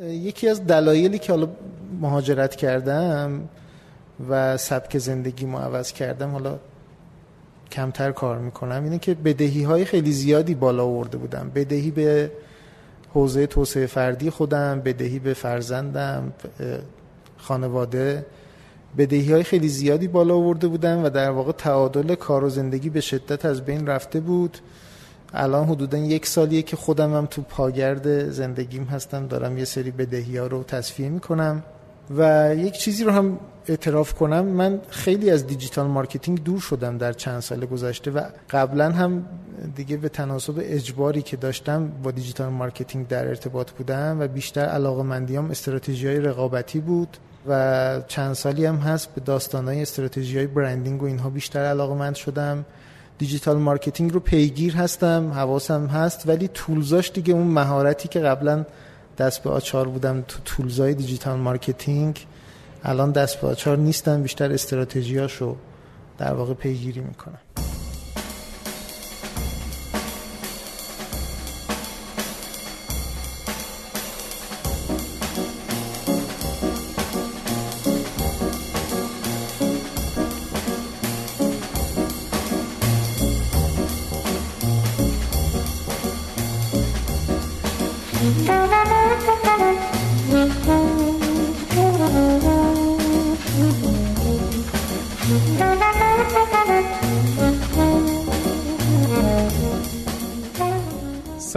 یکی از دلایلی که حالا مهاجرت کردم و سبک زندگی ما عوض کردم حالا کمتر کار می‌کنم اینه که بدهی های خیلی زیادی بالا آورده بودم. بدهی به حوزه توسعه فردی خودم بدهی به فرزندم خانواده. بدهی های خیلی زیادی بالا آورده بودم و در واقع تعادل کار و زندگی به شدت از بین رفته بود. الان حدودا یک سالیه که خودم هم تو پاگرد زندگیم هستم دارم یه سری بدهی ها رو تسویه می‌کنم و یک چیزی رو هم اعتراف کنم من خیلی از digital marketing دور شدم در چند سال گذشته و قبلا هم دیگه به تناسب اجباری که داشتم با digital marketing در ارتباط بودم و بیشتر علاقه مندیام استراتژی های رقابتی بود و چند سالی هم هست به داستان های استراتژی های branding و اینها بیشتر علاقه مند شدم. digital marketing رو پیگیر هستم حواسم هست ولی tools اش دیگه اون مهارتی که قبلا دست به آچار بودم تو tools ای digital marketing الان دست به آچار نیستم بیشتر استراتژیاشو در واقع پیگیری می‌کنم.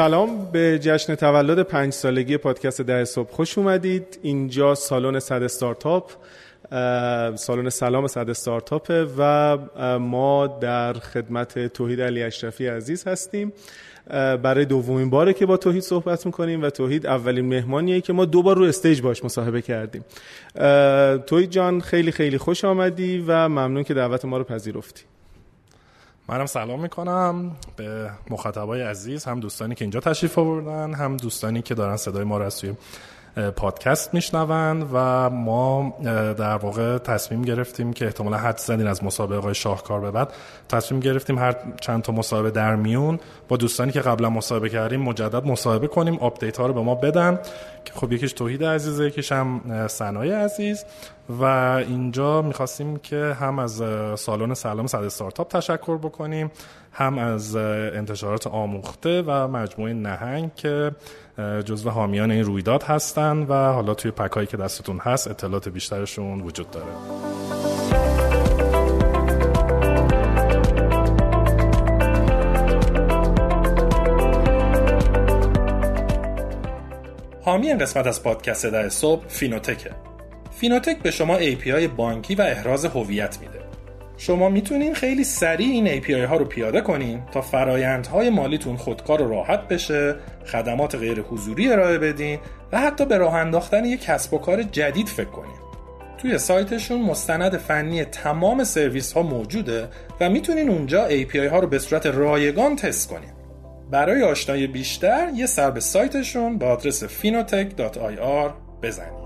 سلام به جشن تولد پنج سالگی پادکست ده صبح. خوش اومدید. اینجا سالن صد استارتاپ سالن سلام صد استارتاپه و ما در خدمت توحید علی اشرفی عزیز هستیم. برای دومین باره که با توحید صحبت می‌کنیم و توحید اولین مهمانیه که ما دو بار رو استیج باش مصاحبه کردیم. توحید جان خیلی خیلی خوش آمدی و ممنون که دعوت ما رو پذیرفتی. منم سلام می‌کنم به مخاطبای عزیز هم دوستانی که اینجا تشریف آوردن هم دوستانی که دارن صدای ما رو از توی پادکست میشنوند و ما در واقع تصمیم گرفتیم که احتمالا حدس زدین از مصاحبه شاهکار به بعد. تصمیم گرفتیم هر چند تا مصاحبه در میون با دوستانی که قبلا مصاحبه کردیم مجدد مصاحبه کنیم update ها رو به ما بدن. که خب یکیش توحید عزیزه یکیش هم سنای عزیز. و اینجا می‌خواستیم که هم از سالن سلام صد استارتاپ تشکر بکنیم. هم از انتشارات آموخته و مجموعه نهنگ که جزو حامیان این رویداد هستن و حالا توی پکایی که دستتون هست اطلاعات بیشترشون وجود داره. حامی این قسمت از پادکست ده صبح فینوتکه. فینوتک به شما API بانکی و احراز هویت میده. شما می‌تونین خیلی سریع این API ها رو پیاده کنین تا فرایندهای مالیتون خودکار و راحت بشه خدمات غیر حضوری ارائه بدین و حتی به راه انداختن یک کسب و کار جدید فکر کنین. توی سایتشون مستند فنی تمام سرویس ها موجوده و می‌تونین اونجا API ها رو به صورت رایگان تست کنین. برای آشنایی بیشتر یه سر به سایتشون با آدرس finotech.ir بزنید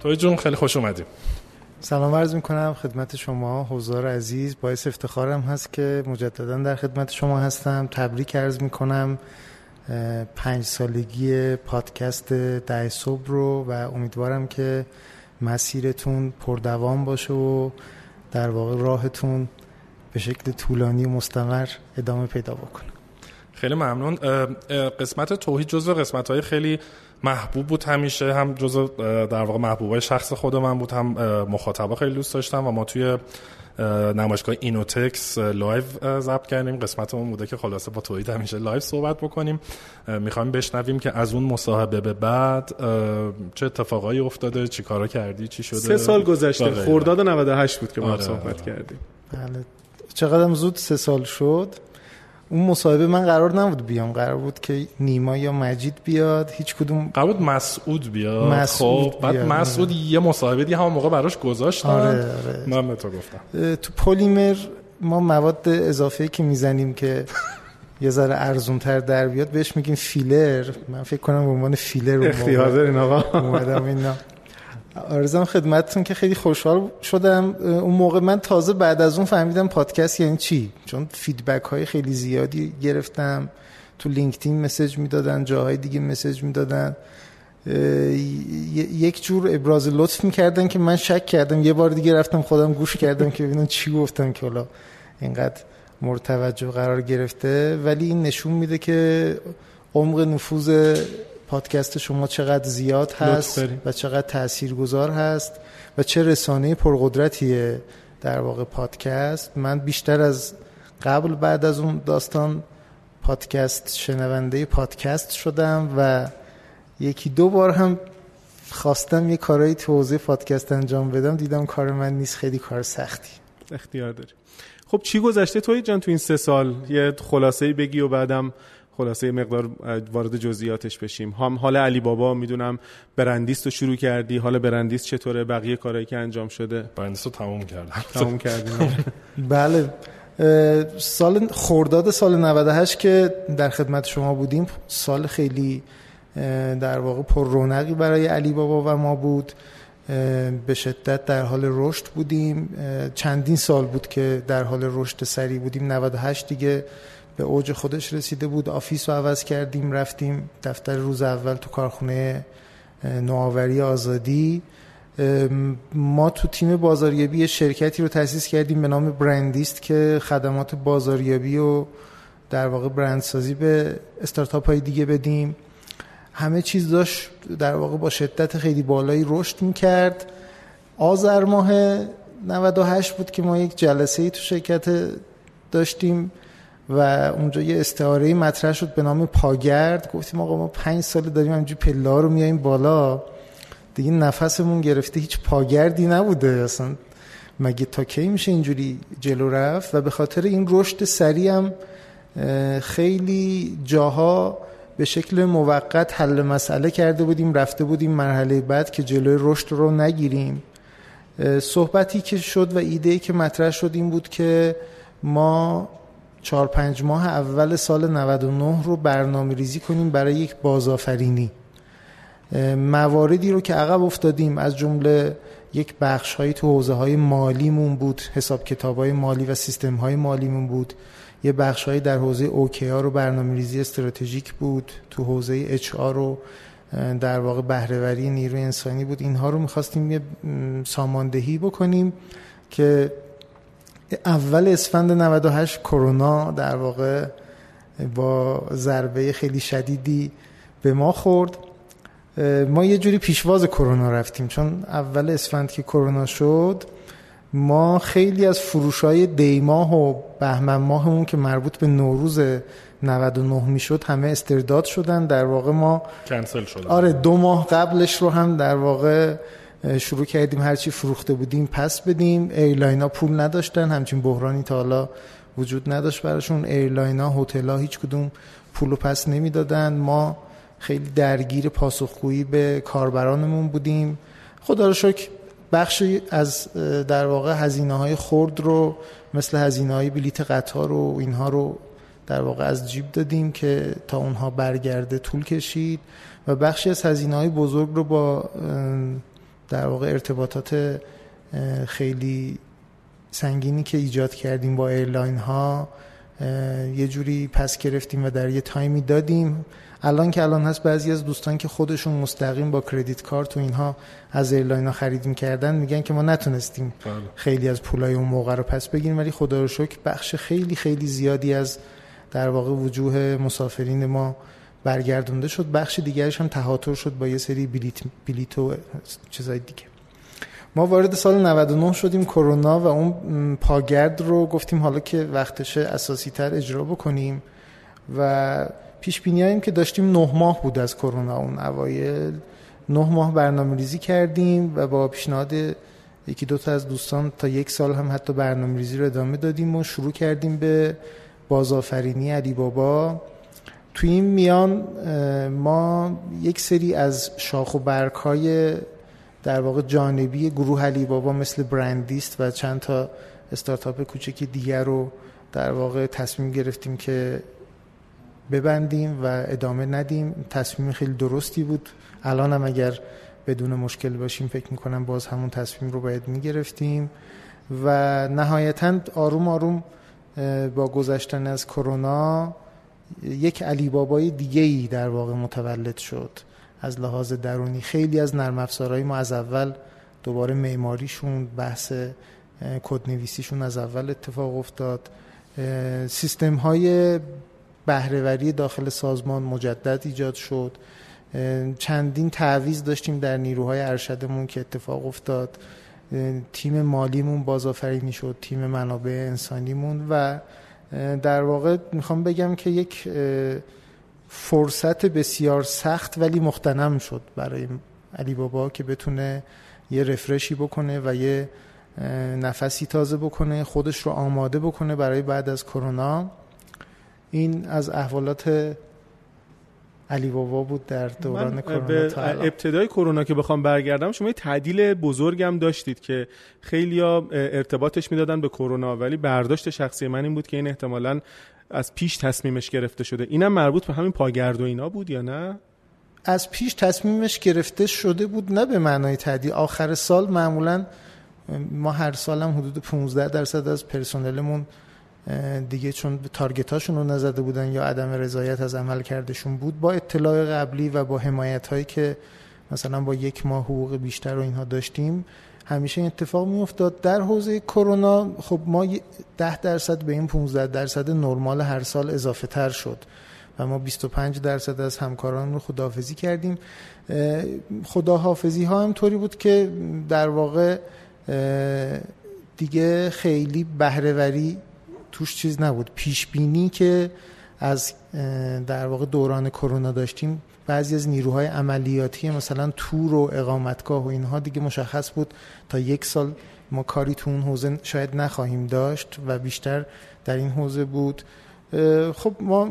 توی جون خیلی خوش اومدیم سلام عرض می‌کنم خدمت شما حضار عزیز. باعث افتخارم هست که مجددا در خدمت شما هستم. تبریک عرض می‌کنم. پنج سالگی پادکست ده صبح رو و امیدوارم که مسیرتون پردوام باشه و در واقع راهتون به شکل طولانی و مستمر ادامه پیدا بکنه. خیلی ممنون. قسمت توحید جزو قسمت های خیلی محبوب بود همیشه هم جزو در واقع محبوبای شخص خود من بود هم مخاطبا خیلی دوست داشتم و ما توی نمایشگاه اینوتکس live ضبط کردیم. قسمتمون بوده که خلاصه با توحید همیشه live صحبت بکنیم. می‌خوایم بشنویم که از اون مصاحبه به بعد چه اتفاقایی افتاده چی کارا کردی چی شده. سه سال گذشته. خرداد 98 بود که ما آره صحبت آره. کردیم. بله. چقدر زود سه سال شد؟ اون مصاحبه من قرار نبود بیام. قرار بود که نیما یا مجید بیاد هیچ کدوم قرار بود مسعود بیاد. مسعود خب بعد مسعود یه مصاحبه دیگه همون موقع براش گذاشتن. آره آره. من به تو گفتم. تو پلیمر ما مواد اضافه که می‌زنیم که یه ذره ارزون تر در بیاد بهش میگیم فیلر. من فکر کنم به عنوان فیلر اختیار دارین آقا. اومدم اینا. عرضم خدمتتون که خیلی خوشحال شدم. اون موقع من تازه بعد از اون فهمیدم پادکست یعنی چی؟ چون feedback های خیلی زیادی گرفتم. تو لینکدین مسج می‌دادن جاهای دیگه مسج می‌دادن. یک جور ابراز لطف می‌کردن که من شک کردم. یه بار دیگه رفتم خودم گوش کردم که ببینم چی گفتم که حالا اینقدر مورد توجه قرار گرفته. ولی این نشون میده که عمق نفوذ پادکست شما چقدر زیاد هست و چقدر تاثیرگذار هست و چه رسانه پرقدرتیه در واقع پادکست. من بیشتر از قبل بعد از اون داستان پادکست شنونده پادکست شدم و یکی دو بار هم خواستم یه کارایی تو حوزه پادکست انجام بدم. دیدم کار من نیست خیلی کار سختی. اختیار داری. خب چی گذشته توی جان تو این سه سال؟ یه خلاصه بگی و بعدم خلاصه مقدار وارد جزئیاتش بشیم. هم حال علی بابا می‌دونم برندیست رو شروع کردی. حال برندیست چطوره؟ بقیه کارهایی که انجام شده؟ برندیست رو تموم کردم. تموم کردیم بله. سال خرداد سال 98 که در خدمت شما بودیم سال خیلی در واقع پر رونقی برای علی بابا و ما بود. به شدت در حال رشد بودیم. چندین سال بود که در حال رشد سریع بودیم. 98 دیگه به اوج خودش رسیده بود. آفیس رو عوض کردیم رفتیم دفتر روز اول تو کارخونه نوآوری آزادی. ما تو تیم بازاریابی شرکتی رو تأسیس کردیم به نام برندیست که خدمات بازاریابی و در واقع برندسازی به استارتاپ های دیگه بدیم. همه چیز داشت در واقع با شدت خیلی بالایی رشد می‌کرد. آذر ماه 98 بود که ما یک جلسه ای تو شرکت داشتیم. و اونجا یه استعاره مطرح شد به نام پاگرد. گفتیم آقا ما پنج سال داریم همینجوری پله رو میاییم بالا. دیگه نفسمون گرفته هیچ پاگردی نبوده اصلا. مگه تا کی میشه اینجوری جلو رفت؟ و به خاطر این رشد سریع هم خیلی جاها به شکل موقت حل مسئله کرده بودیم رفته بودیم مرحله بعد که جلوی رشد رو نگیریم. صحبتی که شد و ایده که مطرح شد این بود که ما چهار پنج ماه اول سال 99 رو برنامه ریزی کنیم برای یک بازآفرینی. مواردی رو که عقب افتادیم از جمله یک بخش هایی تو حوزه های مالیمون بود حساب کتاب های مالی و سیستم های مالیمون بود. یه بخش هایی در حوزه اوکی ها رو برنامه ریزی استراتژیک بود. تو حوزه اچ آر رو در واقع بهرهوری نیروی انسانی بود. اینها رو می‌خواستیم یه ساماندهی بکنیم که اول اسفند 98 کرونا در واقع با ضربه خیلی شدیدی به ما خورد. ما یه جوری پیشواز کرونا رفتیم. چون اول اسفند که کرونا شد ما خیلی از فروش های دیماه و بهمن ماهمون که مربوط به نوروز 99 می‌شد همه استرداد شدن. در واقع ما کنسل شدن. آره دو ماه قبلش رو هم در واقع شروع کردیم هرچی فروخته بودیم پس بدیم. airline ها پول نداشتن همچین بحرانی تا حالا وجود نداشت براشون. airline ها هتل ها هیچ کدوم پول پس نمی‌دادن. ما خیلی درگیر پاسخگویی به کاربرانمون بودیم. خدا رو شکر بخشی از در واقع هزینه های خرد رو مثل هزینه های بلیت قطار و اینها رو در واقع از جیب دادیم که تا اونها برگرده طول کشید. و بخشی از هزینه های بزرگ رو با در واقع ارتباطات خیلی سنگینی که ایجاد کردیم با airline ها یه جوری پس گرفتیم و در یه time ی دادیم الان که الان هست بعضی از دوستان که خودشون مستقیم با credit card و اینها از airline ها خرید کردن میگن که ما نتونستیم بله. خیلی از پولای اون موقع رو پس بگیریم ولی خدا رو شکر بخش خیلی خیلی زیادی از در واقع وجوه مسافرین ما برگردونده شد بخش دیگرش هم تهاتر شد با یه سری بلیت, بلیت و چیزای دیگه. ما وارد سال 99 شدیم کرونا و اون پاگرد رو گفتیم حالا که وقتشه اساسی تر اجرا بکنیم و پیش بینی که داشتیم نه ماه بود از کرونا اون اوایل. نه ماه برنامه ریزی کردیم و با پیشنهاد یکی دو تا از دوستان تا یک سال هم حتی برنامه ریزی رو ادامه دادیم و شروع کردیم به بازآفرینی علی بابا. توی این میان ما یک سری از شاخ و برگ های در واقع جانبی گروه علی بابا مثل برندیست و چند تا استارتاپ کوچکی دیگر رو در واقع تصمیم گرفتیم که ببندیم و ادامه ندیم. تصمیم خیلی درستی بود. الان هم اگر بدون مشکل باشیم فکر می‌کنم باز همون تصمیم رو باید می‌گرفتیم. و نهایتا آروم آروم با گذشتن از کرونا یک علی بابای دیگه ای در واقع متولد شد. از لحاظ درونی خیلی از نرم افزارهای ما از اول دوباره معماریشون بحث کدنویسیشون از اول اتفاق افتاد. سیستم های بهرهوری داخل سازمان مجدد ایجاد شد. چندین تعویز داشتیم در نیروهای ارشدمون که اتفاق افتاد. تیم مالیمون بازآفرینی شد تیم منابع انسانیمون و در واقع می‌خوام بگم که یک فرصت بسیار سخت ولی مختنم شد برای علی بابا که بتونه یه رفرشی بکنه و یه نفسی تازه بکنه خودش رو آماده بکنه برای بعد از کرونا. این از احوالات علی بابا بود در دوران کرونا به ابتدای کرونا که بخوام برگردم شما یه تعدیل بزرگم داشتید که خیلی ارتباطش می‌دادن به کرونا ولی برداشت شخصی من این بود که این احتمالا از پیش تصمیمش گرفته شده. اینم مربوط به همین پاگرد و اینا بود یا نه؟ از پیش تصمیمش گرفته شده بود نه به معنای تعدیل. آخر سال معمولا ما هر سالم حدود 15 درصد از پرسنلمون دیگه چون تارگت رو نزده بودن یا عدم رضایت از عمل کردشون بود با اطلاع قبلی و با حمایت هایی که مثلا با یک ماه حقوق بیشتر رو اینها داشتیم همیشه این اتفاق می افتاد در حوزه کرونا خب ما 10 درصد به این 15 درصد نرمال هر سال اضافه تر شد و ما 25 درصد از همکاران رو خداحافظی کردیم. خداحافظی ها هم طوری بود که در واقع دیگه خیلی بهرهوری توش چیز نبود. پیش بینی که از در واقع دوران کرونا داشتیم بعضی از نیروهای عملیاتی مثلا تور و اقامتگاه و اینها دیگه مشخص بود تا یک سال ما کاری تو اون حوزه شاید نخواهیم داشت و بیشتر در این حوزه بود. خب ما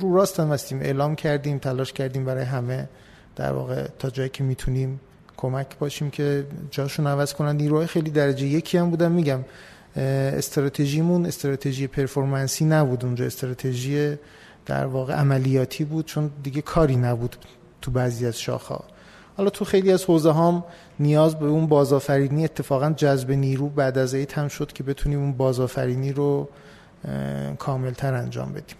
رو راست هم هستیم اعلام کردیم تلاش کردیم برای همه در واقع تا جایی که می‌تونیم کمک باشیم که جاشون عوض کنن. نیروهای خیلی درجه یکی هم بودم میگم. استراتژیمون استراتژی پرفورمنسی نبود اونجا. استراتژی در واقع عملیاتی بود چون دیگه کاری نبود تو بعضی از شاخه حالا تو خیلی از حوزه هم نیاز به اون بازآفرینی اتفاقا جذب نیرو بعد از عید هم شد که بتونیم اون بازآفرینی رو کاملتر انجام بدیم.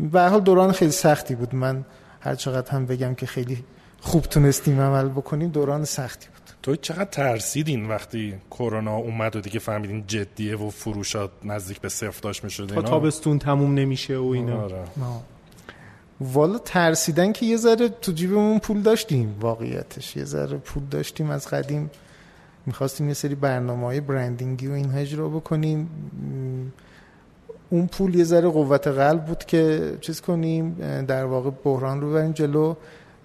به حال دوران خیلی سختی بود. من هر چقدر هم بگم که خیلی خوب تونستیم عمل بکنیم دوران سختی بود. تو چقدر ترسیدین وقتی کرونا اومد و دیگه فهمیدین جدیه و فروشات نزدیک به صفر داشت می‌شد تا تابستون تموم نمیشه و اینا. آره. والا ترسیدن که یه ذره تو جیبمون پول داشتیم واقعیتش. یه ذره پول داشتیم از قدیم. می‌خواستیم یه سری برنامه های برندینگی و این اجرا بکنیم. اون پول یه ذره قوت قلب بود که چیز کنیم در واقع بحران رو بریم جلو.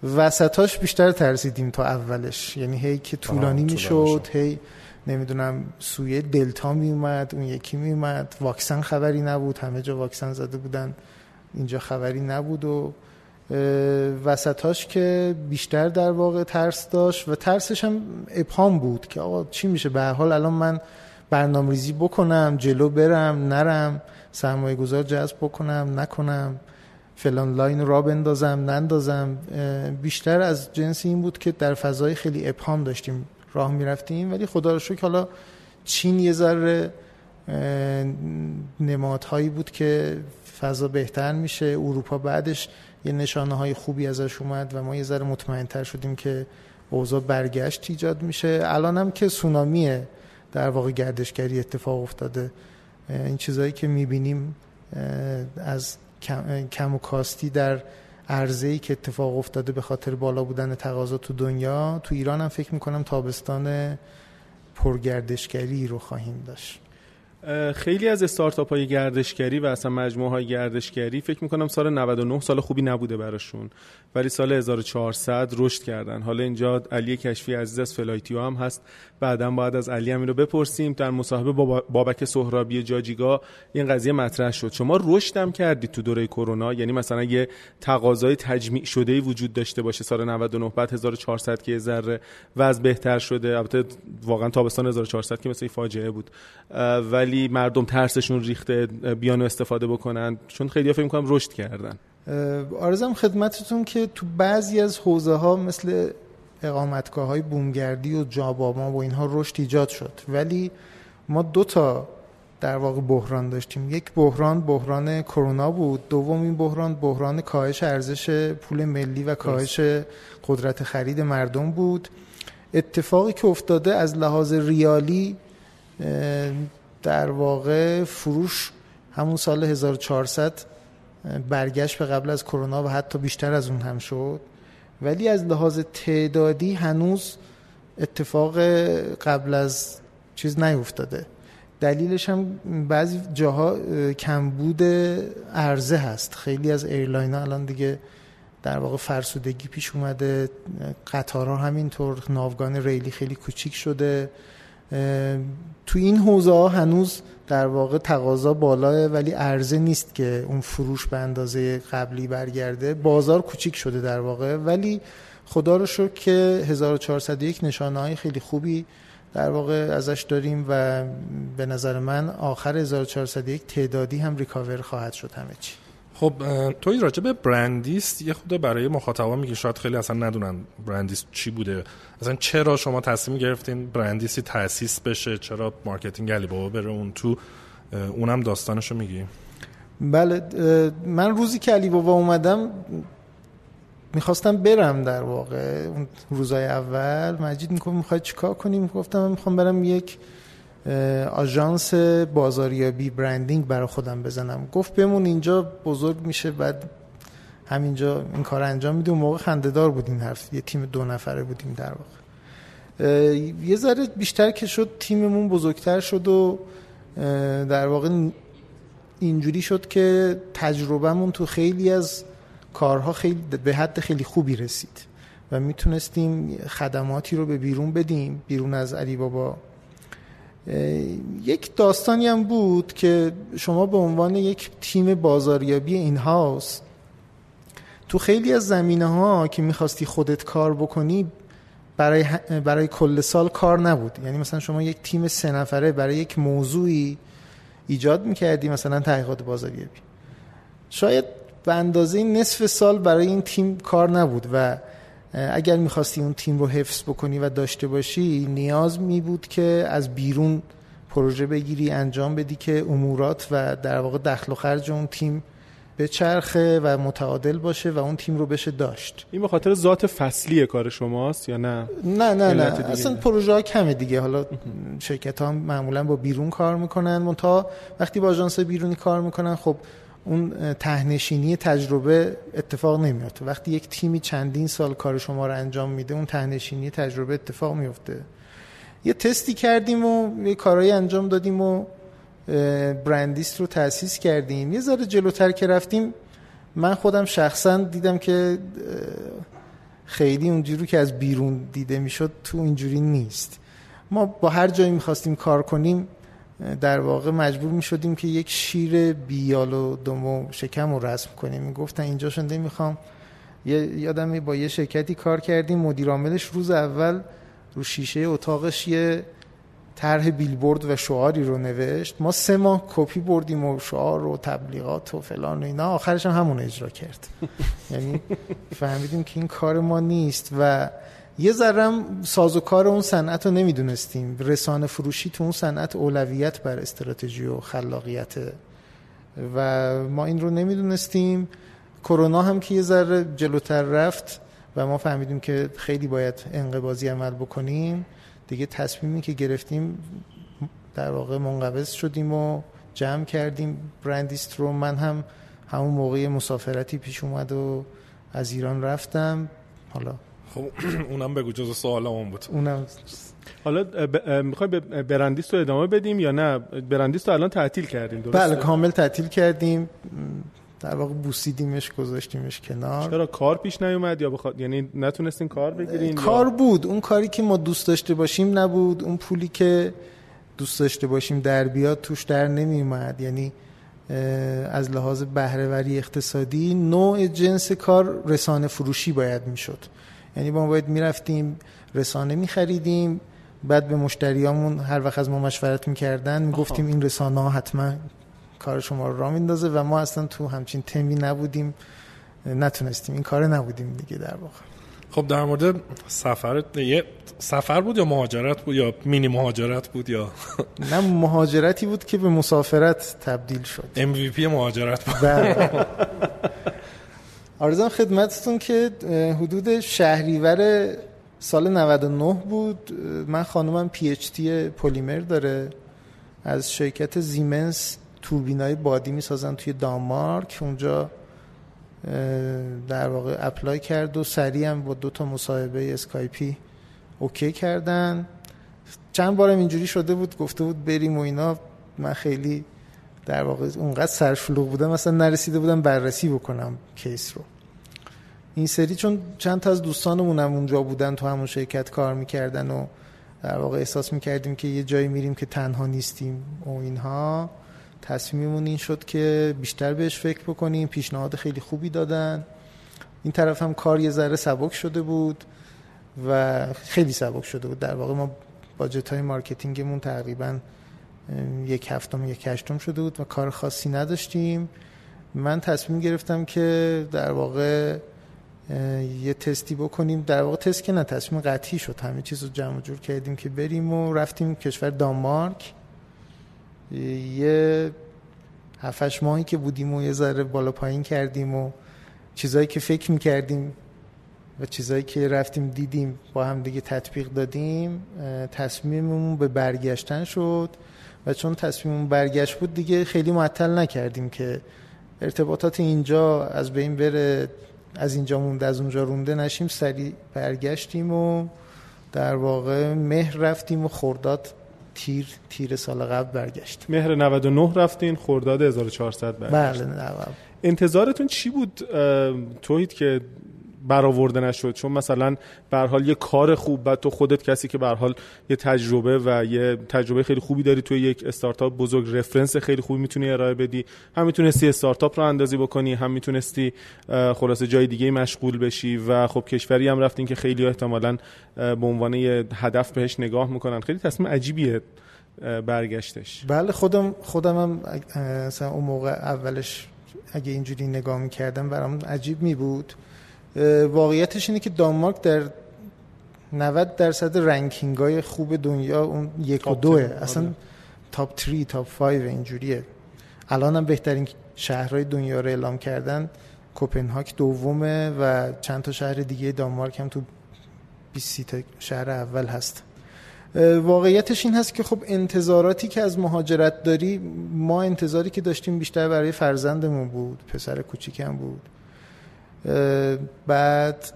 وسطاش بیشتر ترسیدیم تا اولش. یعنی هی که طولانی می‌شد هی نمی‌دونم سویه دلتا می اومد اون یکی می اومد واکسن خبری نبود همه جا واکسن زده بودن. اینجا خبری نبود و وسطاش که بیشتر در واقع ترس داشت و ترسش هم ابهام بود که آقا چی میشه؟ به حال الان من برنامه ریزی بکنم جلو برم نرم سرمایه گذار جذب بکنم نکنم. فلان لاین را بندازم نندازم. بیشتر از جنس این بود که در فضای خیلی ابهام داشتیم. راه می‌رفتیم ولی خدا رو شکر حالا چین یه ذره نمادهایی بود که فضا بهتر میشه. اروپا بعدش یه نشانه های خوبی ازش اومد و ما یه ذره مطمئنتر شدیم که اوضاع برگشت ایجاد میشه. الان هم که سونامی در واقع گردشگری اتفاق افتاده. این چیزهایی که می‌بینیم از کم و کاستی در ای که اتفاق افتاده به خاطر بالا بودن تقاضا تو دنیا تو ایران هم فکر می‌کنم تابستان پرگردشگری رو خواهیم داشت. خیلی از استارتاپ های گردشگری و اصلا مجموعه های گردشگری فکر می‌کنم سال 99 سال خوبی نبوده براشون. ولی سال 1400 رشد کردن. حالا اینجا علی کشفی عزیز از فلایتیو هم هست. بعدا باید از علی همین رو بپرسیم. در مصاحبه با بابک سهرابی جاجیگا این قضیه مطرح شد. شما رشدم کردید تو دوره کرونا؟ یعنی مثلا یه تقاضای تجمیع شده وجود داشته باشه سال 99 بعد 1400 که ذره وضع بهتر شده. البته واقعا تابستان 1400 که مثل فاجعه بود. ولی ولی مردم ترسشون ریخته بیان استفاده بکنن چون خیلی فکر می‌کنم رشد کردن. آرزم خدمتتون که تو بعضی از حوزه ها مثل اقامتگاه های بومگردی و جاباما و اینها رشد ایجاد شد. ولی ما دو تا در واقع بحران داشتیم. یک بحران بحران کرونا بود دوم این بحران بحران کاهش ارزش پول ملی و کاهش قدرت خرید مردم بود. اتفاقی که افتاده از لحاظ ریالی در واقع فروش همون سال 1400 برگشت به قبل از کرونا و حتی بیشتر از اون هم شد. ولی از لحاظ تعدادی هنوز اتفاق قبل از چیز نیفتاده. دلیلش هم بعضی جاها کمبود عرضه هست. خیلی از ایرلاین ها الان دیگه در واقع فرسودگی پیش اومده. قطارها همینطور ناوگان ریلی خیلی کوچیک شده. تو این حوزه هنوز در واقع تقاضا بالاه ولی عرضه نیست که اون فروش به اندازه قبلی برگرده. بازار کوچیک شده در واقع ولی خدا رو شکر که 1401 نشانه های خیلی خوبی در واقع ازش داریم و به نظر من آخر 1401 تعدادی هم recover خواهد شد همه چی. خب توی راجع به برندیست یه خود برای مخاطبا میگه شاید خیلی اصلا ندونن برندیست چی بوده. اصلا چرا شما تصمیم گرفتین برندیستی تاسیس بشه؟ چرا marketing علی بابا بره اون تو؟ اونم داستانشو میگی؟ بله من روزی که علی بابا اومدم می‌خواستم برم در واقع. اون روزای اول مجید می‌گفت می‌خوای چیکار کنیم گفتم می‌خوام برم یک آژانس بازاریابی برندینگ برای خودم بزنم. گفت بمون اینجا بزرگ میشه بعد همینجا این کار انجام میدیم. موقع خندهدار بود این حرف. یه تیم دو نفره بودیم در واقع. یه ذره بیشتر که شد تیممون بزرگتر شد و در واقع اینجوری شد که تجربهمون تو خیلی از کارها خیلی به حد خیلی خوبی رسید و می‌تونستیم خدماتی رو به بیرون بدیم. بیرون از علی بابا یک داستانی هم بود که شما به عنوان یک تیم بازاریابی این هاوس تو خیلی از زمینه ها که می‌خواستی خودت کار بکنی برای, برای کل سال کار نبود. یعنی مثلا شما یک تیم سه نفره برای یک موضوعی ایجاد می‌کردی مثلا تحقیقات بازاریابی. شاید به اندازه نصف سال برای این تیم کار نبود و اگر می‌خواستی اون تیم رو حفظ بکنی و داشته باشی نیاز می بود که از بیرون پروژه بگیری انجام بدی که امورات و در واقع دخل و خرج اون تیم به چرخه و متعادل باشه و اون تیم رو بشه داشت. این به خاطر ذات فصلی کار شماست یا نه؟ نه نه نه. اصلا پروژه ها کمه دیگه. حالا شرکت ها معمولا با بیرون کار می‌کنن. منتها وقتی با آژانس بیرونی کار می‌کنن خب اون تهنشینی تجربه اتفاق نمیفته وقتی یک تیمی چندین سال کار شما رو انجام میده اون تهنشینی تجربه اتفاق میفته یه تستی کردیم و یه کارهایی انجام دادیم و برندیست رو تأسیس کردیم. یه ذره جلوتر که رفتیم من خودم شخصا دیدم که خیلی اونجوری که از بیرون دیده می‌شد تو اینجوری نیست. ما با هر جایی می‌خواستیم کار کنیم در واقع مجبور می شدیم که یک شیر بیال و دم و شکم رو رسم کنیم. گفتن اینجا شنده می‌خوام یادم با یه شرکتی کار کردیم. مدیر عاملش روز اول رو شیشه اتاقش یه طرح بیلبورد و شعاری رو نوشت. ما سه ماه کپی بردیم و شعار و تبلیغات و فلان و اینا. آخرش هم همون اجرا کرد. یعنی فهمیدیم که این کار ما نیست و یه ذرم سازوکار اون صنعت رو نمی‌دونستیم. رسانه فروشی تو اون صنعت اولویت بر استراتژی و خلاقیت. و ما این رو نمی‌دونستیم. کرونا هم که یه ذره جلوتر رفت و ما فهمیدیم که خیلی باید انقبازی عمل بکنیم. دیگه تصمیمی که گرفتیم در واقع منقبض شدیم و جمع کردیم. برندیست رو من هم همون موقع مسافرتی پیش اومد و از ایران رفتم. حالا خب اونم بگو جز سوالمون بود. اونم. حالا می‌خوای به برندیست رو ادامه بدیم یا نه؟ برندیست رو الان تعطیل کردیم درسته؟ بله کامل تعطیل کردیم. در واقع بوسیدیمش گذاشتیمش کنار. چرا کار پیش نیومد یا بخواد یعنی نتونستین کار بگیرین کار بود. اون کاری که ما دوست داشته باشیم نبود. اون پولی که دوست داشته باشیم در بیاد توش در نمیومد یعنی از لحاظ بهرهوری اقتصادی نوع جنس کار رسانه فروشی باید می‌شد. یعنی ما باید می‌رفتیم رسانه میخریدیم بعد به مشتریامون هر وقت از ما مشورت می‌کردن می‌گفتیم این رسانه ها حتما کار شما رو را میندازه و ما اصلا تو همچین تمی نبودیم نتونستیم. این کار نبودیم دیگه در واقع. خب در مورد سفر یه سفر بود یا مهاجرت بود یا مینی مهاجرت بود یا؟ نه مهاجرتی بود که به مسافرت تبدیل شد. MVP مهاجرت بود. بله. آرزم خدمتتون که حدود شهریور سال 99 بود. من خانومم پی اچ تی پلیمر داره. از شرکت زیمنس توربینای بادی می‌سازن توی دانمارک. اونجا در واقع apply کرد و سریع هم با دو تا مصاحبه اسکایپی OK کردن. چند بارم اینجوری شده بود گفته بود بریم و اینا. من خیلی در واقع اونقدر سرشلوغ بودم مثلا نرسیده بودم بررسی بکنم case رو. این سری چون چند تا از دوستانمونم اونجا بودن تو همون شرکت کار می‌کردن و در واقع احساس می‌کردیم که یه جایی میریم که تنها نیستیم و اینها. تصمیممون این شد که بیشتر بهش فکر بکنیم پیشنهاد خیلی خوبی دادن. این طرف هم کار یه ذره سبک شده بود و خیلی سبک شده بود. در واقع ما باجت های مارکتینگمون تقریبا یک هفتم یک هشتم شده بود و کار خاصی نداشتیم. من تصمیم گرفتم که در واقع یه تستی بکنیم. در واقع تست که نه تصمیم قطعی شد. همه چیز رو جمع جور کردیم که بریم و رفتیم کشور دانمارک. یه هفتش ماهی که بودیم و یه ذره بالا پایین کردیم و چیزایی که فکر می‌کردیم و چیزایی که رفتیم دیدیم با هم دیگه تطبیق دادیم تصمیممون به برگشتن شد. و چون تصمیممون برگشت بود دیگه خیلی معطل نکردیم که ارتباطات اینجا از بین بره از اینجا مونده از اونجا رونده نشیم سریع برگشتیم و در واقع مهر رفتیم و خرداد تیر تیر سال قبل برگشت. مهر 99 رفتین خرداد 1400 برگشت. بله 90 انتظارتون چی بود؟ توحید که برآورده نشد چون مثلا به حال یه کار خوب بعد تو خودت کسی که به حال یه تجربه و یه تجربه خیلی خوبی داری توی یک استارتاپ بزرگ رفرنس خیلی خوبی می‌تونی ارائه بدی. هم می‌تونستی استارتاپ رو اندازی بکنی هم می‌تونستی خلاصه جای دیگه مشغول بشی و خب کشوری هم رفتین که خیلی احتمالا به عنوان یه هدف بهش نگاه می‌کنن. خیلی تصمیم عجیبیه برگشتش. بله خودم خودم هم مثلا اون موقع اولش اگه اینجوری نگاه می‌کردم برام عجیب می بود واقعیتش اینه که دانمارک در 90 درصد رنکینگ های خوب دنیا اون یک و دوه. اصلا آره. تاپ 3 تاپ 5 اینجوریه. الان هم بهترین شهرهای دنیا رو اعلام کردن. کوپنهاگ دومه و چند تا شهر دیگه دانمارک هم تو 20 تا شهر اول هست. واقعیتش این هست که خب انتظاراتی که از مهاجرت داری ما انتظاری که داشتیم بیشتر برای فرزندمون بود پسر کوچیکم بود. بعد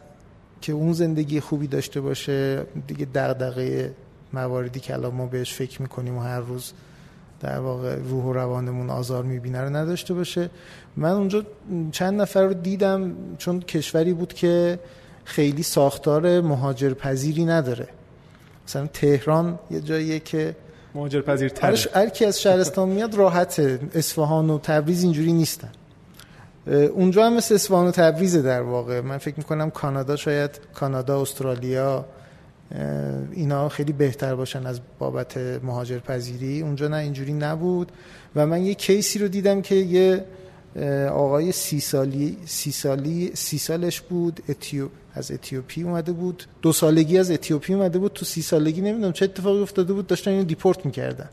که اون زندگی خوبی داشته باشه دیگه دغدغه مواردی که الان ما بهش فکر می‌کنیم و هر روز در واقع روح و روانمون آزار می‌بینه رو نداشته باشه. من اونجا چند نفر رو دیدم چون کشوری بود که خیلی ساختار مهاجر پذیری نداره. مثلا تهران یه جاییه که مهاجر پذیر هر کی از شهرستان میاد راحته. اصفهان و تبریز اینجوری نیستن. اونجا هم مثل اسوان و تبریز در واقع. من فکر می‌کنم کانادا شاید کانادا استرالیا اینا خیلی بهتر باشن از بابت مهاجر پذیری اونجا نه اینجوری نبود. و من یه case ی رو دیدم که یه آقای سی سالی سی سالی سی سالش بود اتیو از اتیوپی اومده بود. دو سالگی از اتیوپی اومده بود. تو سی سالگی نمی‌دونم چه اتفاقی افتاده بود داشتن اینو دیپورت می‌کردن.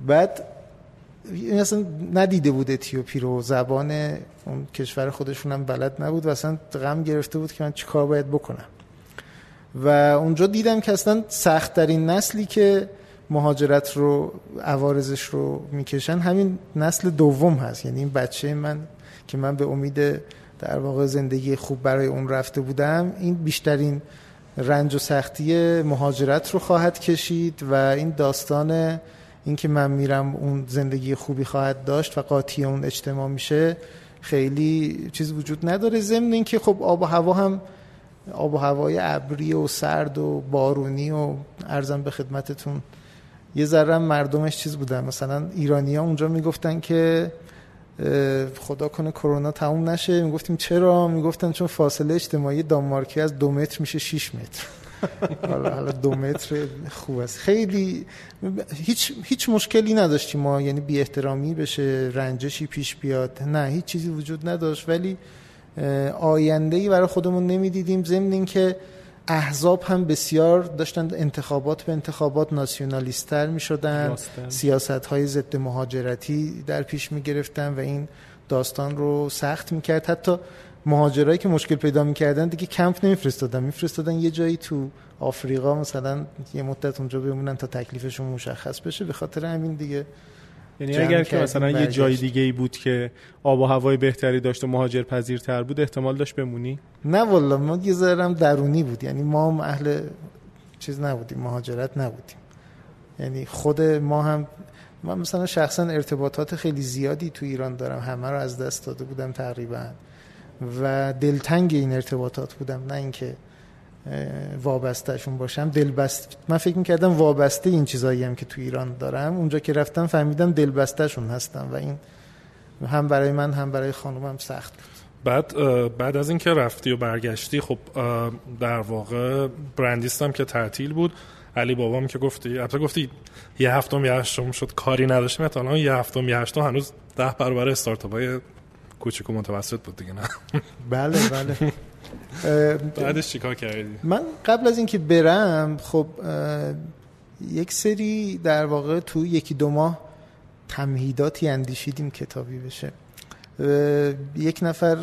بعد این اصلا ندیده بود اتیوپی رو. زبان اون کشور خودشون هم بلد نبود و اصلا غم گرفته بود که من چیکار باید بکنم. و اونجا دیدم که اصلا سختترین نسلی که مهاجرت رو عوارضش رو می‌کشن همین نسل دوم هست. یعنی این بچه من که من به امید در واقع زندگی خوب برای اون رفته بودم این بیشترین رنج و سختی مهاجرت رو خواهد کشید و این داستان اینکه من میرم اون زندگی خوبی خواهد داشت و قاطی اون اجتماع میشه خیلی چیز وجود نداره. ضمن اینکه خب آب و هوا هم آب و هوای ابری و سرد و بارونی و ارزم به خدمتتون یه ذره مردمش چیز بودن. مثلا ایرانی ها اونجا می‌گفتن که خدا کنه کرونا تموم نشه. می‌گفتیم چرا؟ می‌گفتن چون فاصله اجتماعی دانمارکی از دو متر میشه 6 متر. حالا حالا دو متر خوب است خیلی هیچ هیچ مشکلی نداشتیم ما یعنی بی احترامی بشه رنجشی پیش بیاد نه هیچ چیزی وجود نداشت ولی آینده ای برای خودمون نمی‌دیدیم ضمن اینکه احزاب هم بسیار داشتن انتخابات به انتخابات ناسیونالیستر می شدن سیاست های ضد مهاجرتی در پیش می گرفتن و این داستان رو سخت می کرد حتی مهاجرایی که مشکل پیدا می‌کردن دیگه کمپ نمیفرستادن. میفرستادن یه جایی تو آفریقا مثلا یه مدت اونجا بمونن تا تکلیفشون مشخص بشه. به خاطر همین دیگه یعنی اگر که مثلا یه جای دیگه ای بود که آب و هوای بهتری داشت و مهاجر پذیرتر بود احتمال داشت بمونی؟ نه والا ما یه ذرم درونی بود. یعنی ما هم اهل چیز نبودیم مهاجرت نبودیم. یعنی خود ما هم من مثلا شخصا ارتباطات خیلی زیادی تو ایران دارم. همه رو از دست داده بودم تقریبا. و دلتنگ این ارتباطات بودم نه اینکه وابستهشون باشم. دلبست من فکر می‌کردم وابسته این چیزایی هم که تو ایران دارم. اونجا که رفتم فهمیدم دلبستهشون هستم و این هم برای من هم برای خانومم سخت بود. بعد بعد از اینکه رفتی و برگشتی خب در واقع برندیستم که تعطیل بود. علی بابام که گفتی البته گفتی یه هفتم یه هشتم شد کاری نداشتیم. مثلا یه هفتم یه هشتم هنوز ده برابر استارتاپ های کوچیک و متوسط بود دیگه نه؟ بله بله. بعدش چیکار کردی؟ من قبل از اینکه برم خب یک سری در واقع تو یکی دو ماه تمهیداتی اندیشیدیم کتابی بشه. یک نفر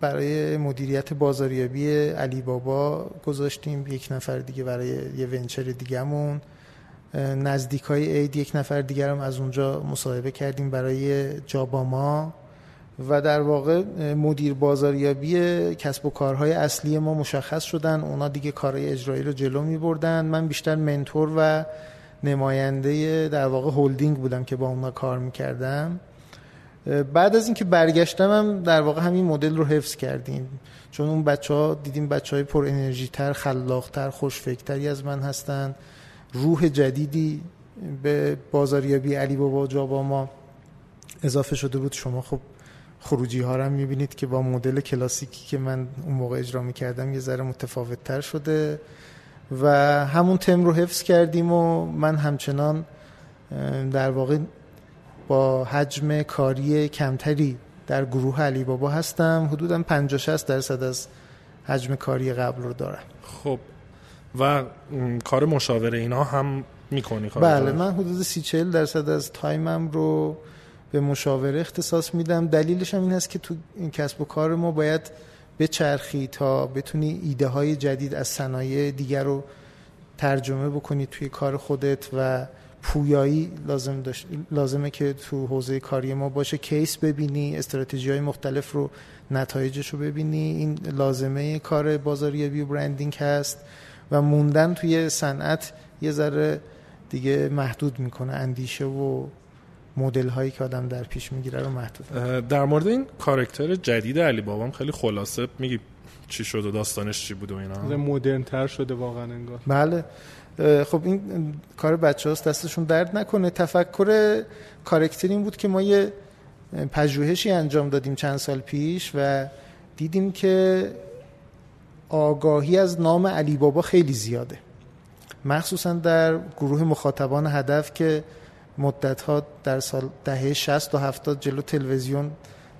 برای مدیریت بازاریابی علی بابا گذاشتیم یک نفر دیگه برای یه ونچر دیگهمون. نزدیک های عید یک نفر دیگر هم از اونجا مصاحبه کردیم برای جاباما. و در واقع مدیر بازاریابی کسب و کارهای اصلی ما مشخص شدن. اونا دیگه کارهای اجرایی رو جلو می بردن من بیشتر منتور و نماینده در واقع هولدینگ بودم که با اونا کار می‌کردم. بعد از اینکه برگشتم هم در واقع همین مدل رو حفظ کردیم. چون اون بچه ها دیدیم بچه های پر انرژی تر خلاق تر خوشفکتری از من هستن. روح جدیدی به بازاریابی علی بابا جابا ما اضافه شده بود. شما خب خروجی ها رو می‌بینید که با مدل کلاسیکی که من اون موقع اجرا می‌کردم یه ذره متفاوت تر شده و همون تم رو حفظ کردیم و من همچنان در واقع با حجم کاری کمتری در گروه علی بابا هستم. حدودا 50 60 درصد از حجم کاری قبل رو دارم. خب. و کار مشاوره اینا هم می‌کنی بله من حدود 30 40 درصد از تایمم رو به مشاوره اختصاص میدم. دلیلش هم این هست که تو این کسب و کار ما باید چرخی تا بتونی ایده های جدید از صنایع دیگر رو ترجمه بکنی توی کار خودت و پویایی لازم داشت لازمه که تو حوزه کاری ما باشه. کیس ببینی استراتژی های مختلف رو نتایجش رو ببینی. این لازمه کار بازاریابی و برندینگ هست و موندن توی صنعت یه ذره دیگه محدود می‌کنه اندیشه و مدل هایی که آدم در پیش می‌گیره رو محدود در مورد این کارکتر جدید علی بابام خیلی خلاصه میگی چی شد و داستانش چی بود و اینا. مدرن تر شده واقعا انگار. بله. خب این کار بچه هاست دستشون درد نکنه. تفکر کارکتر این بود که ما یه پژوهشی انجام دادیم چند سال پیش و دیدیم که آگاهی از نام علی بابا خیلی زیاده. مخصوصا در گروه مخاطبان هدف که مدت ها در سال دهه 60 و 70 جلو تلویزیون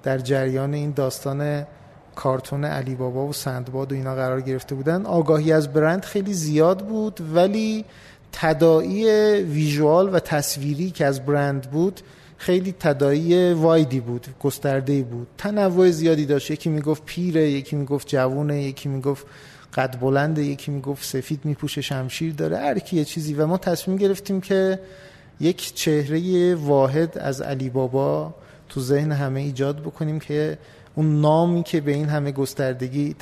در جریان این داستان کارتون علی بابا و سندباد و اینا قرار گرفته بودن. آگاهی از برند خیلی زیاد بود ولی تدائی ویژوال و تصویری که از برند بود خیلی تدائی وایدی بود گسترده بود. تنوع زیادی داشت. یکی می‌گفت پیره یکی می‌گفت جوونه یکی می‌گفت قد بلنده یکی می‌گفت سفید میپوشه شمشیر داره هر کی یه چیزی. و ما تصمیم گرفتیم که یک چهره واحد از علی بابا تو ذهن همه ایجاد بکنیم که اون نامی که به این همه گستردگی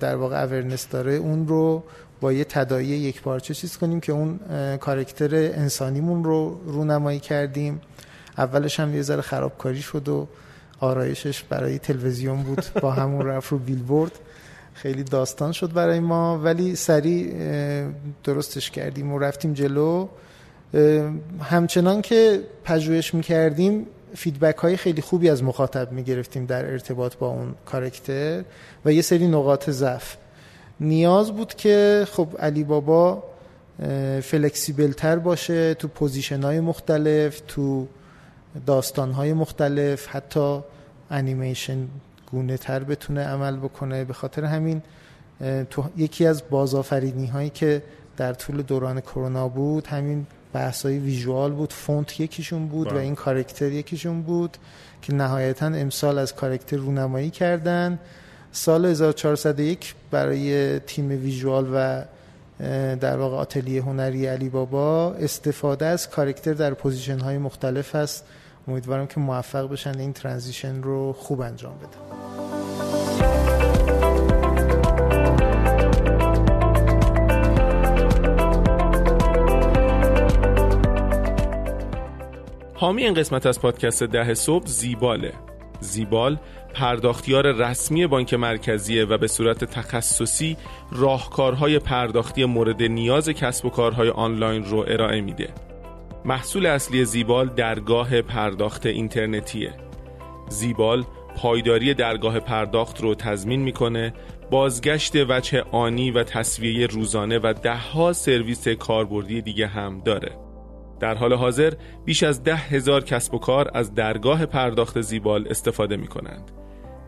در واقع اورنس داره اون رو با یه تدایی یک پارچه چیز کنیم که اون کارکتر انسانیمون رو رونمایی کردیم. اولش هم یه ذره خرابکاری شد و آرایشش برای تلویزیون بود با همون رفت رو بیلبورد. خیلی داستان شد برای ما ولی سریع درستش کردیم و رفتیم جلو. همچنان که پژوهش می‌کردیم feedback های خیلی خوبی از مخاطب می‌گرفتیم در ارتباط با اون character و یه سری نقاط ضعف. نیاز بود که خب علی بابا flexible تر باشه تو position های مختلف تو داستان های مختلف حتی انیمیشن گونه تر بتونه عمل بکنه. به خاطر همین تو یکی از بازآفرینی هایی که در طول دوران کرونا بود همین بحث های visual بود فونت یکیشون بود و بله. این character یکیشون بود که نهایتا امسال از character رونمایی کردن. سال 1401 برای تیم visual و در واقع آتلیه هنری علی بابا استفاده از character در position های مختلف هست امیدوارم که موفق بشن این transition رو خوب انجام بدن. حامی این قسمت از پادکست ده صبح زیباله زیبال پرداختیار رسمی بانک مرکزیه و به صورت تخصصی راهکارهای پرداختی مورد نیاز کسب و کارهای آنلاین رو ارائه میده. محصول اصلی زیبال درگاه پرداخت اینترنتیه. زیبال پایداری درگاه پرداخت رو تضمین می‌کنه بازگشت وجه آنی و تصویه روزانه و دهها سرویس کاربردی دیگه هم داره در حال حاضر بیش از ده هزار کسب و کار از درگاه پرداخت زیبال استفاده می کنند.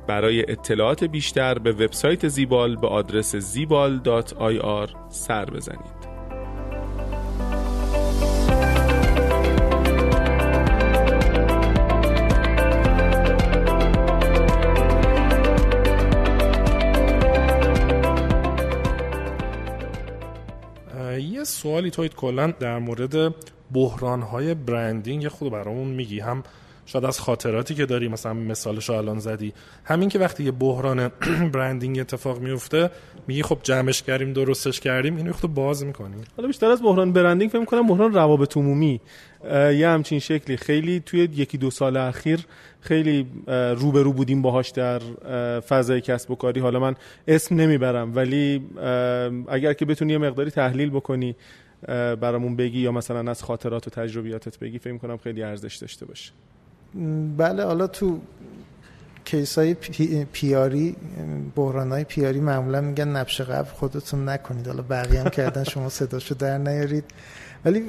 برای اطلاعات بیشتر به وبسایت زیبال به آدرس زیبال.ir سر بزنید. یه سوالی توید کلا در مورد بحران های برندینگ خود برامون میگی. هم شاید از خاطراتی که داری مثلا مثالش الان زدی. همین که وقتی یه بحران برندینگ اتفاق میفته میگی خب جمعش کردیم درستش کردیم اینو خود باز می‌کنیم حالا بیشتر از بحران برندینگ فکر کنم بحران روابط عمومی یه همچین شکلی. خیلی توی یکی دو سال اخیر خیلی روبرو بودیم باهاش در فضای کسب و کاری. حالا من اسم نمی‌برم ولی اگر که بتونی یه مقداری تحلیل بکنی برامون بگی یا مثلا از خاطرات و تجربیاتت بگی فکر کنم خیلی ارزش داشته باشه. بله حالا تو کیس های پیاری بحران های پیاری معمولا میگن نبش قبل خودتون نکنید. حالا بقیه هم کردن شما صداشو در نیارید. ولی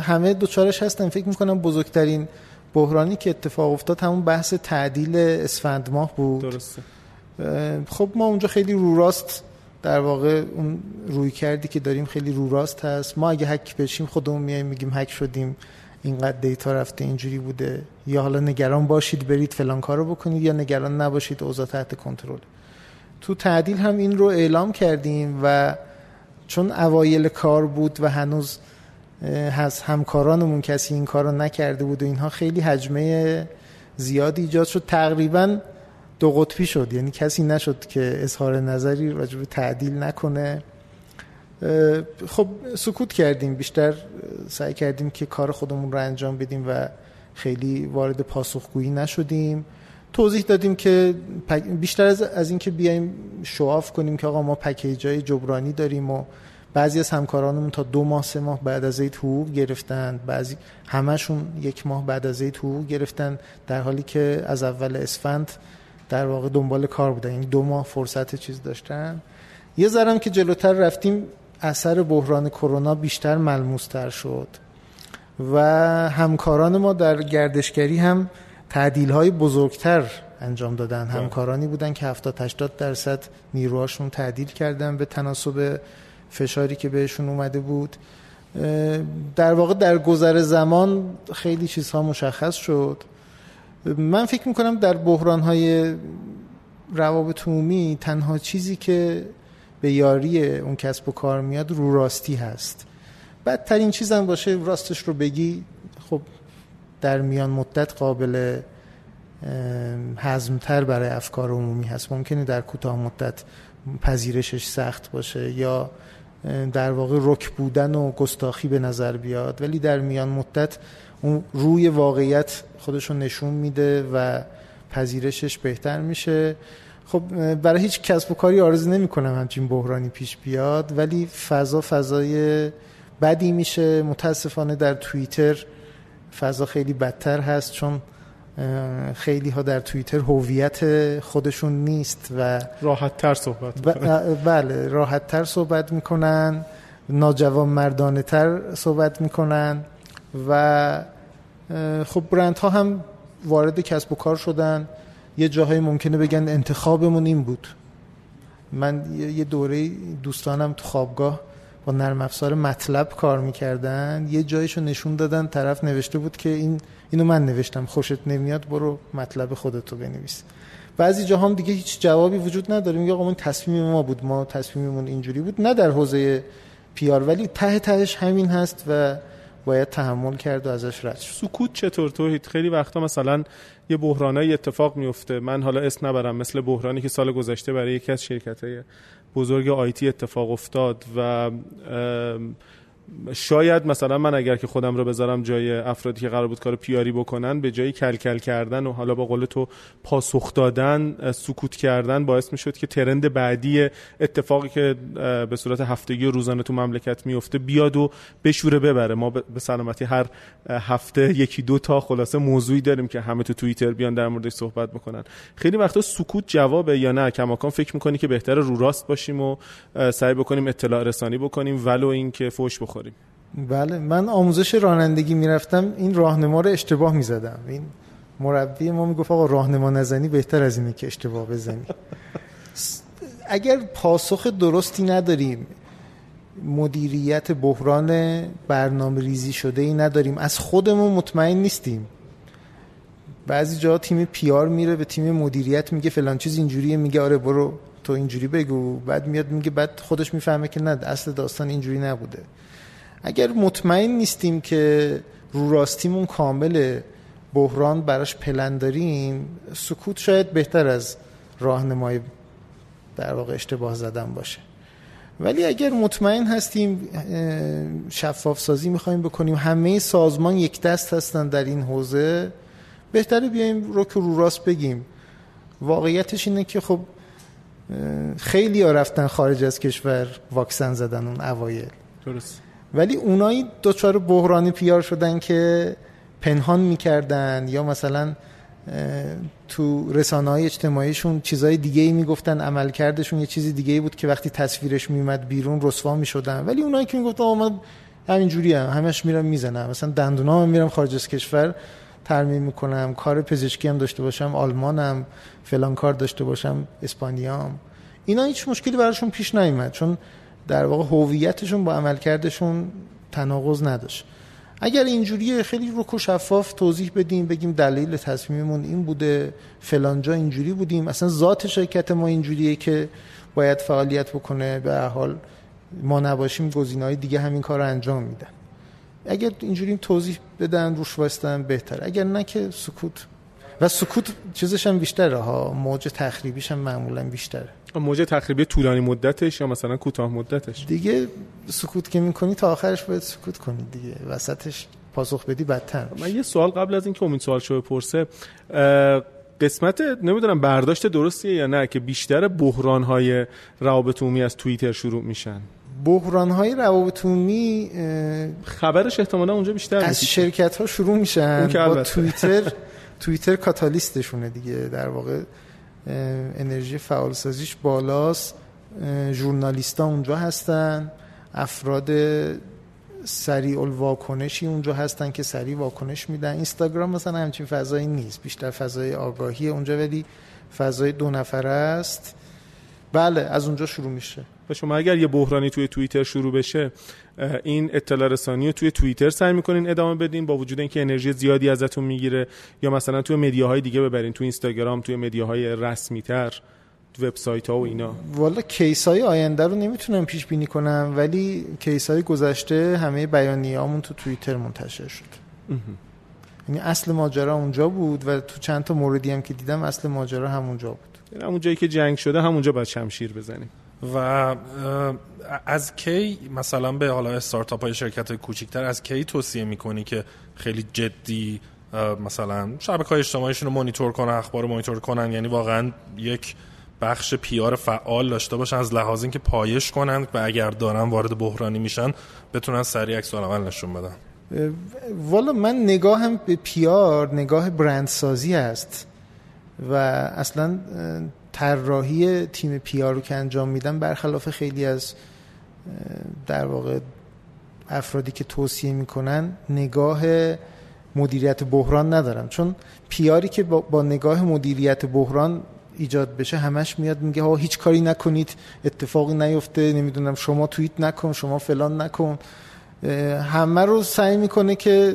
همه دوچارش هستن. فکر می‌کنم بزرگترین بحرانی که اتفاق افتاد همون بحث تعدیل اسفند ماه بود. درسته. خب ما اونجا خیلی رو راست در واقع اون روی کردی که داریم خیلی رو راست هست. ما اگه هک بشیم خودمون میایم میگیم هک شدیم. اینقدر دیتا رفته اینجوری بوده. یا حالا نگران باشید برید فلان کارو بکنید یا نگران نباشید اوضاع تحت کنترل. تو تعدیل هم این رو اعلام کردیم و چون اوایل کار بود و هنوز از همکارانمون کسی این کار نکرده بود و اینها خیلی حجمه زیادی ایجاد شد. تقریبا دو قطبی شد. یعنی کسی نشد که اظهار نظری راجع به تعدیل نکنه. خب سکوت کردیم. بیشتر سعی کردیم که کار خودمون رو انجام بدیم و خیلی وارد پاسخگویی نشدیم. توضیح دادیم که بیشتر از, از اینکه بیایم شواف کنیم که آقا ما پکیج های جبرانی داریم و بعضی از همکارانمون تا دو ماه سه ماه بعد از عید حقوق گرفتن. بعضی همشون یک ماه بعد از عید حقوق گرفتن در حالی که از اول اسفند در واقع دنبال کار بودن. یعنی دو ماه فرصت چیز داشتن. یه ذرم که جلوتر رفتیم اثر بحران کرونا بیشتر ملموستر شد. و همکاران ما در گردشگری هم تعدیل های بزرگتر انجام دادن. بله. همکارانی بودن که 70 80 درصد نیروهاشون تعدیل کردن به تناسب فشاری که بهشون اومده بود. در واقع در گذر زمان خیلی چیزها مشخص شد. من فکر می‌کنم در بحران های روابط عمومی تنها چیزی که به یاری اون کسب و کار میاد رو راستی هست. بدترین چیزم باشه راستش رو بگی. خب در میان مدت قابل هضمتر برای افکار عمومی هست. ممکنه در کوتاه مدت پذیرشش سخت باشه یا در واقع رک بودن و گستاخی به نظر بیاد. ولی در میان مدت اون روی واقعیت خودشون نشون میده و پذیرشش بهتر میشه. خب برای هیچ کسب و کاری آرزو نمی کنم همچین بحرانی پیش بیاد ولی فضا فضای بدی میشه. متاسفانه در توییتر فضا خیلی بدتر هست چون خیلی ها در توییتر هویت خودشون نیست و راحت تر صحبت بله راحت تر صحبت می‌کنن ناجوان مردانه تر صحبت می‌کنن و خب برند ها هم وارد کسب و کار شدن. یه جاهای ممکنه بگن انتخابمون این بود. من یه دوره دوستانم تو خوابگاه نرم افزار مطلب کار می‌کردن. یه جایشو نشون دادن طرف نوشته بود که این اینو من نوشتم خوشت نمیاد برو مطلب خودتو بنویس. بعضی جاها هم دیگه هیچ جوابی وجود نداره. میگه آقا من تصمیم ما بود ما تصمیممون اینجوری بود. نه در حوزه پیار ولی ته تهش همین هست و باید تحمل کرد و ازش رد شد. سکوت چطور توحید؟ خیلی وقتا مثلا یه بحرانای اتفاق میفته من حالا اسم نبرم مثل بحرانی که سال گذشته برای یکی از شرکت های بزرگ آیتی اتفاق افتاد و شاید مثلا من اگر که خودم رو بذارم جای افرادی که قرار بود کار پیاری بکنن به جای کلکل کردن و حالا با قول تو پاسخ دادن سکوت کردن باعث می‌شد که ترند بعدی اتفاقی که به صورت هفتگی و روزانه تو مملکت میفته بیاد و بشوره ببره. ما به سلامتی هر هفته یکی دو تا خلاصه موضوعی داریم که همه تو توییتر بیان در موردش صحبت بکنن. خیلی وقتا سکوت جوابه یا نه؟ کماکان فکر می‌کنی که بهتر رو راست باشیم و سعی بکنیم اطلاع رسانی بکنیم ولو اینکه فوش بخوریم. بله من آموزش رانندگی می‌رفتم این راهنما رو اشتباه می‌زدم. این مربی ما می‌گفت آقا راهنما نزنی بهتر از اینه که اشتباه بزنی. اگر پاسخ درستی نداریم مدیریت بحران برنامه ریزی شده ای نداریم از خودمون مطمئن نیستیم. بعضی جا تیم پیار میره به تیم مدیریت میگه فلان چیز اینجوریه میگه آره برو تو اینجوری بگو. بعد میاد میگه بعد خودش می‌فهمه که نه اصل داستان اینجوری نبوده. اگر مطمئن نیستیم که رو راستیمون کامل بحران براش پلن داریم سکوت شاید بهتر از راهنمای در واقع اشتباه زدن باشه. ولی اگر مطمئن هستیم شفاف سازی می‌خوایم بکنیم همه سازمان یک دست هستن در این حوزه بهتره بیایم رو که رو راست بگیم. واقعیتش اینه که خب خیلی ها رفتن خارج از کشور واکسن زدن اون اوایل. درست. ولی اونایی دوچار بحرانی پیار شدن که پنهان می‌کردن یا مثلا تو رسانه های اجتماعیشون چیزای دیگه ای می‌گفتن عملکردشون یه چیزی دیگه ای بود که وقتی تصویرش میومد بیرون رسوا می‌شدن. ولی اونایی که می‌گفتن آقا من همینجوری هم همش میرم می‌زنم مثلا دندونا هم میرم خارج از کشور ترمیم می‌کنم کار پزشکی هم داشته باشم آلمانم فلان کار داشته باشم اسپانیام. اینا هیچ مشکلی براشون پیش نیومد چون در واقع هویتشون با عملکردشون تناقض نداشت. اگر اینجوری خیلی رک شفاف توضیح بدیم بگیم دلیل تصمیممون این بوده فلانجا اینجوری بودیم اصلا ذات شرکت ما اینجوریه که باید فعالیت بکنه به حال ما نباشیم گزینه‌های دیگه همین کار رو انجام میدن. اگر اینجوری توضیح بدن روش وایستن بهتر اگر نه که سکوت. و سکوت چیزش هم بیشتره ها موج تخریبیش هم معمولا بیشتره. موج تخریبی طولانی مدتش یا مثلا کوتاه مدتش؟ دیگه سکوت که می‌کنی تا آخرش باید سکوت کنی دیگه وسطش پاسخ بدی بدتر من یه سوال قبل از اینکه امید سوال شو بپرسه قسمت نمی‌دونم برداشت درستیه یا نه که بیشتر بحران های روابط عمومی از توییتر شروع میشن؟ بحران های روابط عمومی خبرش احتمالا اونجا بیشتر از شرکت ها شروع میشن. با توییتر توییتر کاتالیستشونه دیگه. در واقع انرژی فعالسازیش بالاست. ژورنالیستا اونجا هستن. افراد سریع الواکنشی اونجا هستن که سریع واکنش میدن. اینستاگرام مثلا همچین فضایی نیست. بیشتر فضای آگاهی اونجا ولی فضای دو نفره است. بله از اونجا شروع میشه. و شما اگر یه بحرانی توی توییتر شروع بشه این اطلاع رسانی رو توی توییتر سعی می‌کنین ادامه بدین با وجود اینکه انرژی زیادی ازتون می‌گیره یا مثلا توی مدیاهای دیگه ببرین توی اینستاگرام توی مدیاهای رسمی تر وبسایت ها و اینا. والا کیس های آینده رو نمی‌تونم پیش بینی کنم ولی کیس های گذشته همه بیانیه‌هامون تو توییتر منتشر شد. یعنی اصل ماجرا اونجا بود و تو چند تا موردی هم که دیدم اصل ماجرا همونجا بود. یعنی همون جایی که جنگ شده همونجا باید شمشیر بزنیم. و از کی مثلا به حالا استارتاپ های شرکت های کوچیکتر از کی توصیه می‌کنی که خیلی جدی مثلا شبکه های اجتماعیشون رو مانیتور کنن اخبار رو مانیتور کنن؟ یعنی واقعا یک بخش پیار فعال داشته باشن از لحاظ اینکه پایش کنن و اگر دارن وارد بحرانی میشن بتونن سریع عکس نشون بدن. والا من نگاهم به پیار نگاه برندسازی است و اصلا طراحی تیم پیار رو که انجام میدم برخلاف خیلی از در واقع افرادی که توصیه می‌کنن نگاه مدیریت بحران ندارم چون پیاری که با, نگاه مدیریت بحران ایجاد بشه همش میاد میگه ها هیچ کاری نکنید اتفاقی نیفته نمی‌دونم شما توییت نکن شما فلان نکن. همه رو سعی می‌کنه که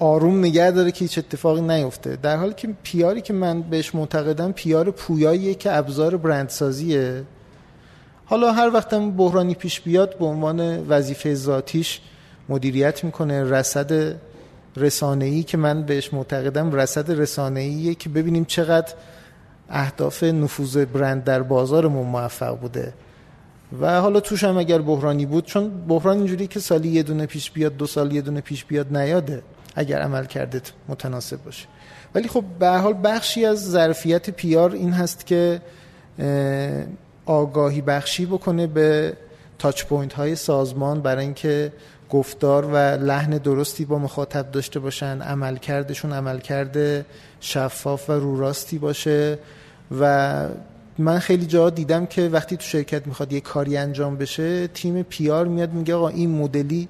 آروم نگه داره که هیچ اتفاقی نیفته. در حالی که پیاری که من بهش معتقدم پیار پویاییه که ابزار برندسازیه. حالا هر وقتم بحرانی پیش بیاد به عنوان وظیفه ذاتیش مدیریت می‌کنه. رصد رسانه‌ای که من بهش معتقدم رصد رسانه‌ایه که ببینیم چقدر اهداف نفوذ برند در بازارمون موفق بوده. و حالا توش هم اگر بحرانی بود چون بحران اینجوری که سالی یه دونه پیش بیاد دو سال یه دونه پیش بیاد نیاده. اگر عملکردت متناسب باشه. ولی خب به حال بخشی از ظرفیت PR این هست که آگاهی بخشی بکنه به touch point های سازمان برای اینکه گفتار و لحن درستی با مخاطب داشته باشن عملکردشون عملکرد شفاف و روراستی باشه. و من خیلی جا دیدم که وقتی تو شرکت می‌خواد یه کاری انجام بشه تیم پیار میاد میگه آقا این مدلی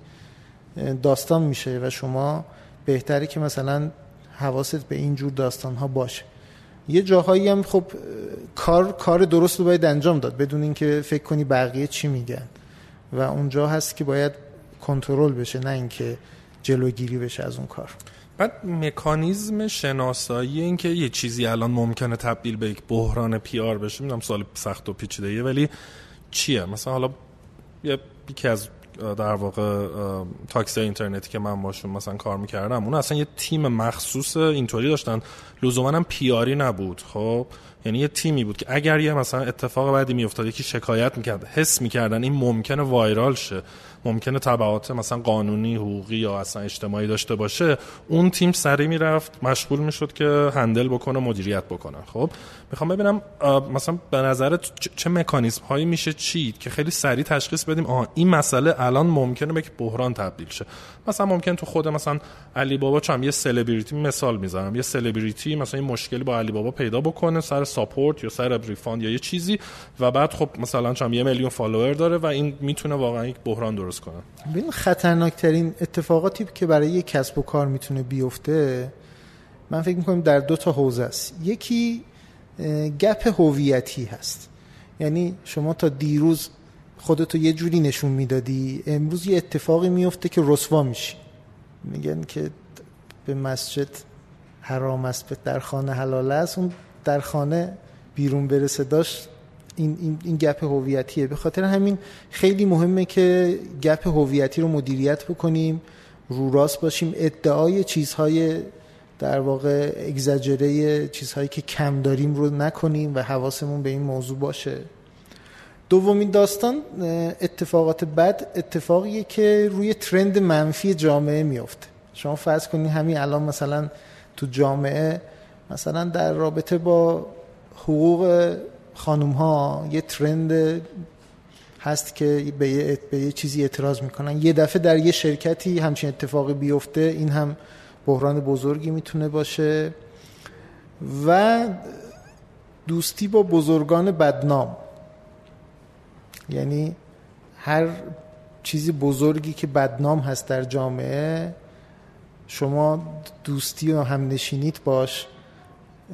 داستان میشه و شما بهتره که مثلا حواست به این جور داستان ها باشه. یه جاهایی هم خب کار کار درست رو باید انجام داد بدون اینکه فکر کنی بقیه چی میگن. و اونجا هست که باید کنترل بشه نه اینکه جلوگیری بشه از اون کار. بعد مکانیزم شناسایی این که یه چیزی الان ممکنه تبدیل به یک بحران پیار بشه می‌دونم سوال سخت و پیچیده ولی چیه؟ مثلا حالا یکی از در واقع تاکسی اینترنتی که من باشون مثلا کار می‌کردم اون اصلا یه تیم مخصوص اینطوری داشتن. لزوما هم پیاری نبود خب؟ یعنی یه تیمی بود که اگر یه مثلا اتفاق بعدی میافتاد یکی شکایت می‌کرد حس می‌کردن این ممکنه وایرال شه. ممکنه تبعات مثلا قانونی حقوقی یا اصلا اجتماعی داشته باشه. اون تیم سریع می‌رفت مشغول می‌شد که handle بکنه مدیریت بکنه خب؟ می‌خوام ببینم مثلا به نظرت چه مکانیزم هایی میشه چید که خیلی سریع تشخیص بدیم آها این مسئله الان ممکنه به بحران تبدیل شه. مثلا ممکن تو خود مثلا علی بابا چم یه سلبریتی مثال می‌زنم یه سلبریتی مثلا این مشکلی با علی بابا پیدا بکنه سر support یا سر refund یا یه چیزی و بعد خب مثلا چم یه میلیون فالوور داره و این می‌تونه واقعا یک بحران درست کنه. ببین خطرناکترین اتفاقاتی که برای یک کسب و کار می‌تونه بیفته من فکر می‌کنم در دو تا حوزه است. یکی گپ هویتی هست. یعنی شما تا دیروز خودتو یه جوری نشون می‌دادی امروز یه اتفاقی میفته که رسوا میشی. میگن که به مسجد حرام است در خانه حلال است. اون در خانه بیرون برسه داشت این, این, این گپ هویتیه. به خاطر همین خیلی مهمه که گپ هویتی رو مدیریت بکنیم رو راست باشیم. ادعای چیزهای در واقع اگزاجره چیزهایی که کم داریم رو نکنیم و حواسمون به این موضوع باشه. دومین داستان اتفاقات بد اتفاقیه که روی ترند منفی جامعه میفته. شما فرض کنید همین الان مثلا تو جامعه مثلا در رابطه با حقوق خانوم ها یه ترند هست که به یه, به یه چیزی اعتراض می‌کنن. یه دفعه در یه شرکتی همچین اتفاقی بیفته این هم بحران بزرگی می‌تونه باشه و دوستی با بزرگان بدنام. یعنی هر چیزی بزرگی که بدنام هست در جامعه شما دوستی و هم نشینیت باش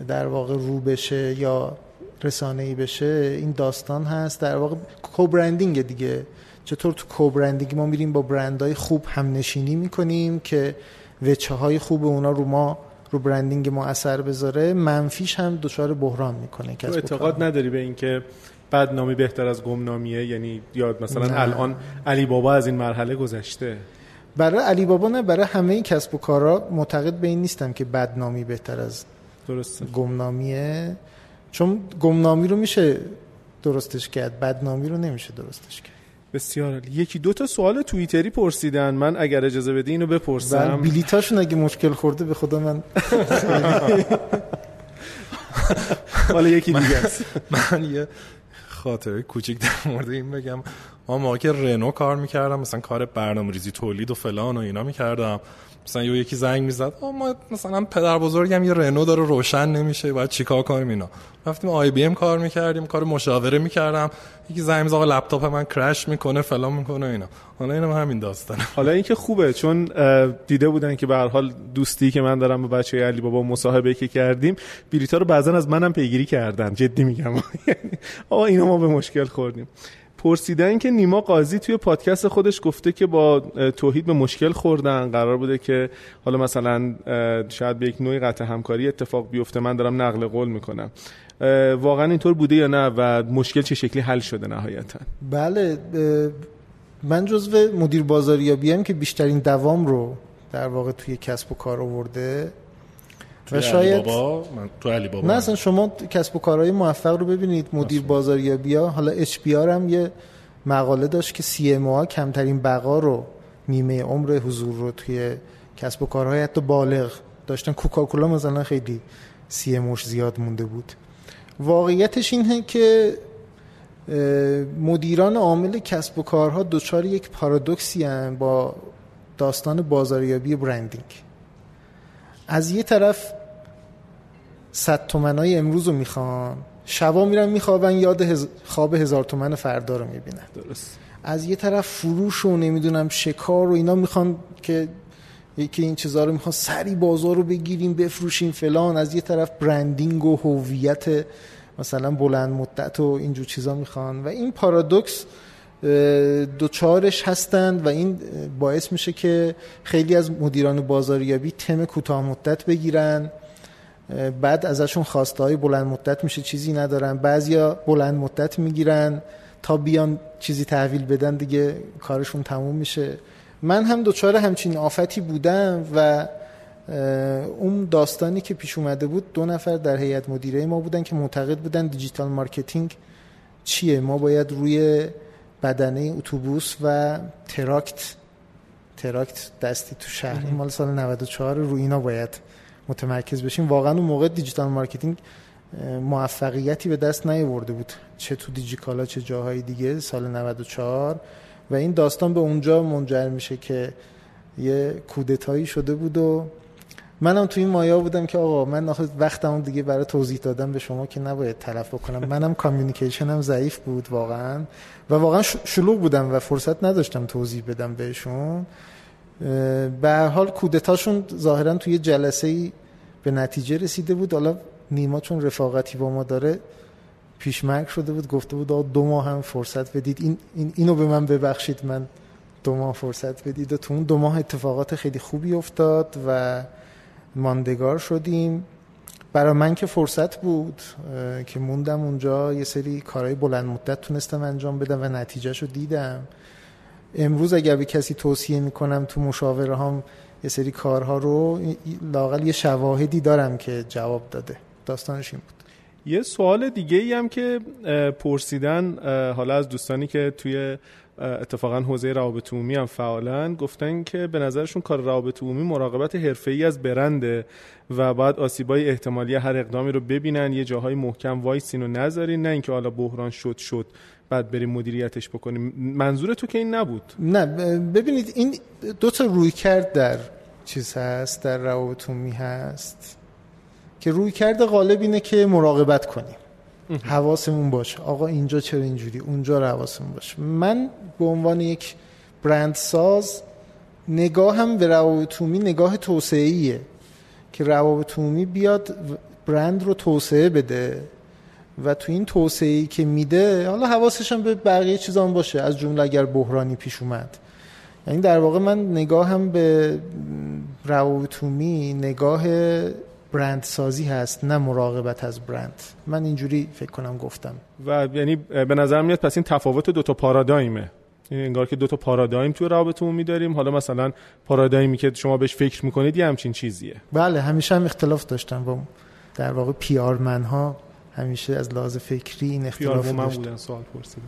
در واقع رو بشه یا رسانه ای بشه این داستان هست. در واقع کوبرندینگ دیگه. چطور تو کوبرندینگ ما میریم با برندهای خوب هم نشینی می‌کنیم که وچه های خوب اونا رو ما رو برندینگ ما اثر بذاره منفیش هم دچار بحران می‌کنه تو اعتقاد نداری به اینکه بدنامی بهتر از گمنامیه؟ یعنی یاد مثلا نه. الان علی بابا از این مرحله گذشته. برای علی بابا نه برای همه این کسب و کارا معتقد به این نیستم که بدنامی بهتر از درسته. گمنامیه. چون گمنامی رو میشه درستش کرد بدنامی رو نمیشه درستش کرد. بسیار عالی. یکی دو تا سوال توییتری پرسیدن. من اگر اجازه بدی اینو بپرسم. بله، بلیتاشون اگه مشکل خورده به خدا من حالا یکی دیگه است. من یه خاطره کوچیک در مورد این بگم. ما موقع که رنو کار می‌کردم مثلا کار برنامه ریزی تولید و فلان و اینا می‌کردم. مثلا یکی زنگ می‌زد ما مثلا پدر بزرگم یه رنو داره روشن نمیشه باید چیکار کنیم اینا. رفتیم آی بی ام کار می‌کردیم کار مشاوره می‌کردم. یکی زنگ می‌زد آقا لپتاپ من کرش می‌کنه فلان می‌کنه اینا. حالا اینم همین داستان حالا اینکه خوبه چون دیده بودن که به هر حال دوستی که من دارم با بچه علی بابا مصاحبه که کردیم بلیطا رو بعضا از منم پیگیری کردن. جدی میگم. آقا اینا ما به مشکل خوردیم. پرسیدن که نیما قاضی توی پادکست خودش گفته که با توحید به مشکل خوردن قرار بوده که حالا مثلا شاید به یک نوعی قطع همکاری اتفاق بیفته من دارم نقل قول می‌کنم. واقعا اینطور بوده یا نه و مشکل چه شکلی حل شده نهایتا؟ بله من جزو مدیر بازاریابی هم که بیشترین دوام رو در واقع توی کسب و کار آورده و شاید بابا من تو علی بابا نه اصلا شما کسب و کارهای موفق رو ببینید مدیر بازاریابی ها حالا اچ پی هم یه مقاله داشت که سی ام ها کمترین بقا رو نیمه عمر حضور رو توی کسب و کارهای حتی بالغ داشتن. کوکاکولا مثلا خیلی سی اموش زیاد مونده بود. واقعیتش اینه که مدیران عامل کسب و کارها دچار یک پارادوکسی با داستان بازاریابی برندینگ از یه طرف صد تومنای امروز رو می‌خوان شبا میرن میخوابن یاد هز... خواب هزار تومن فردا رو می‌بینن. درست. از یه طرف فروش و نمی‌دونم شکار و اینا می‌خوان که یکی این چیزها رو می‌خوان سری بازار رو بگیریم بفروشیم فلان. از یه طرف برندینگ و هویت مثلا بلند مدت و اینجور چیزا می‌خوان. و این پارادوکس دوچارش هستند و این باعث میشه که خیلی از مدیران بازاریابی تصمیم کوتاه مدت بگیرن. بعد ازشون خواسته های بلند مدت میشه چیزی ندارن. بعضیا بلند مدت می‌گیرن تا بیان چیزی تحویل بدن دیگه کارشون تموم میشه. من هم دوچار همچین آفتی بودم و اون داستانی که پیش اومده بود دو نفر در هیئت مدیره ما بودن که معتقد بودن digital marketing چیه؟ ما باید روی بدنه اتوبوس و تراکت تراکت دستی تو شهر. مال سال 94 رو اینا باید متمرکز بشیم. واقعا اون موقع digital marketing موفقیتی به دست نیاورده بود. چه تو دیجیکالا چه جاهای دیگه سال 94 و این داستان به اونجا منجر میشه که یه کودتایی شده بود و منم تو این مایا بودم که آقا من وقتم دیگه برای توضیح دادم به شما که نباید تلف بکنم. منم communication م ضعیف بود واقعا. و واقعا شلوغ بودم و فرصت نداشتم توضیح بدم بهشون. به هر حال کودتاشون ظاهرا توی جلسه ای به نتیجه رسیده بود. حالا نیما چون رفاقتی با ما داره پیشمرگ شده بود گفته بود دو ماه هم فرصت بدید. این, این اینو به من ببخشید من دو ماه فرصت بدید. و تو اون دو ماه اتفاقات خیلی خوبی افتاد و ماندگار شدیم. برای من که فرصت بود که موندم اونجا یه سری کارهای بلند مدت تونستم انجام بدم و نتیجهش رو دیدم. امروز اگر به کسی توصیه می‌کنم تو مشاوره هم یه سری کارها رو لاقل یه شواهدی دارم که جواب داده. داستانش این بود. یه سوال دیگه ای هم که پرسیدن حالا از دوستانی که توی اتفاقا حوزه روابط عمومی هم فعالن گفتن که به نظرشون کار روابط عمومی مراقبت حرفه‌ای از برنده و باید آسیبای احتمالی هر اقدامی رو ببینن یه جاهای محکم وایسین و نذارین نه اینکه حالا بحران شد شد بعد بریم مدیریتش بکنیم. منظور تو که این نبود؟ نه ببینید این دو تا روی کرد در چیز هست در روابط عمومی هست که روی کرد غالب اینه که مراقبت کنیم. حواسمون باشه. آقا اینجا چرا اینجوری؟ اونجا رو حواسمون باشه. من به عنوان یک برند ساز نگاه هم به روابط نگاه توسعه که روابط بیاد برند رو توسعه بده و تو این توسعه که میده حالا حواسش هم به بقیه چیزان باشه. از جمله اگر بحرانی پیش اومد. یعنی در واقع من نگاه هم به روابط نگاه برند سازی هست نه مراقبت از برند. من اینجوری فکر کنم گفتم. و یعنی به نظر میاد پس این تفاوت دو تا پارادایمه. انگار که دو تا پارادایم تو رابطه عمومی داریم حالا مثلا پارادایمی که شما بهش فکر می‌کنید یه همچین چیزیه. بله همیشه هم اختلاف داشتم با در واقع پی آر من ها همیشه از لحاظ فکری این اختلاف من بودن سوال پرسیدم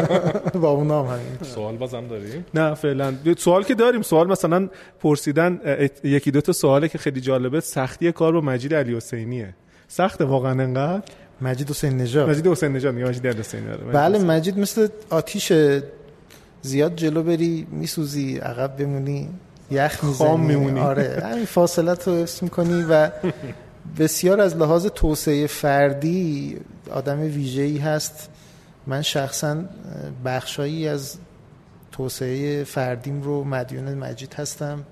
با اونا هم همین. سوال بازم داریم؟ نه فعلا. سوال که داریم سوال مثلا پرسیدن یکی دو تا سواله که خیلی جالبه. سختی کار با مجید علی حسینیه. سخته واقعا انقدر؟ مجید حسین نژاد. مجید حسین نژاد میگه مجید حسین بله مجید مثل آتیش زیاد جلو بری میسوزی عقب بمونی یخ خام میمونی. آره همین فاصلت رو اسم کنی و بسیار از لحاظ توسعه فردی آدم ویژه‌ای هست. من شخصا بخشایی از توسعه فردیم رو مدیون مجید هستم.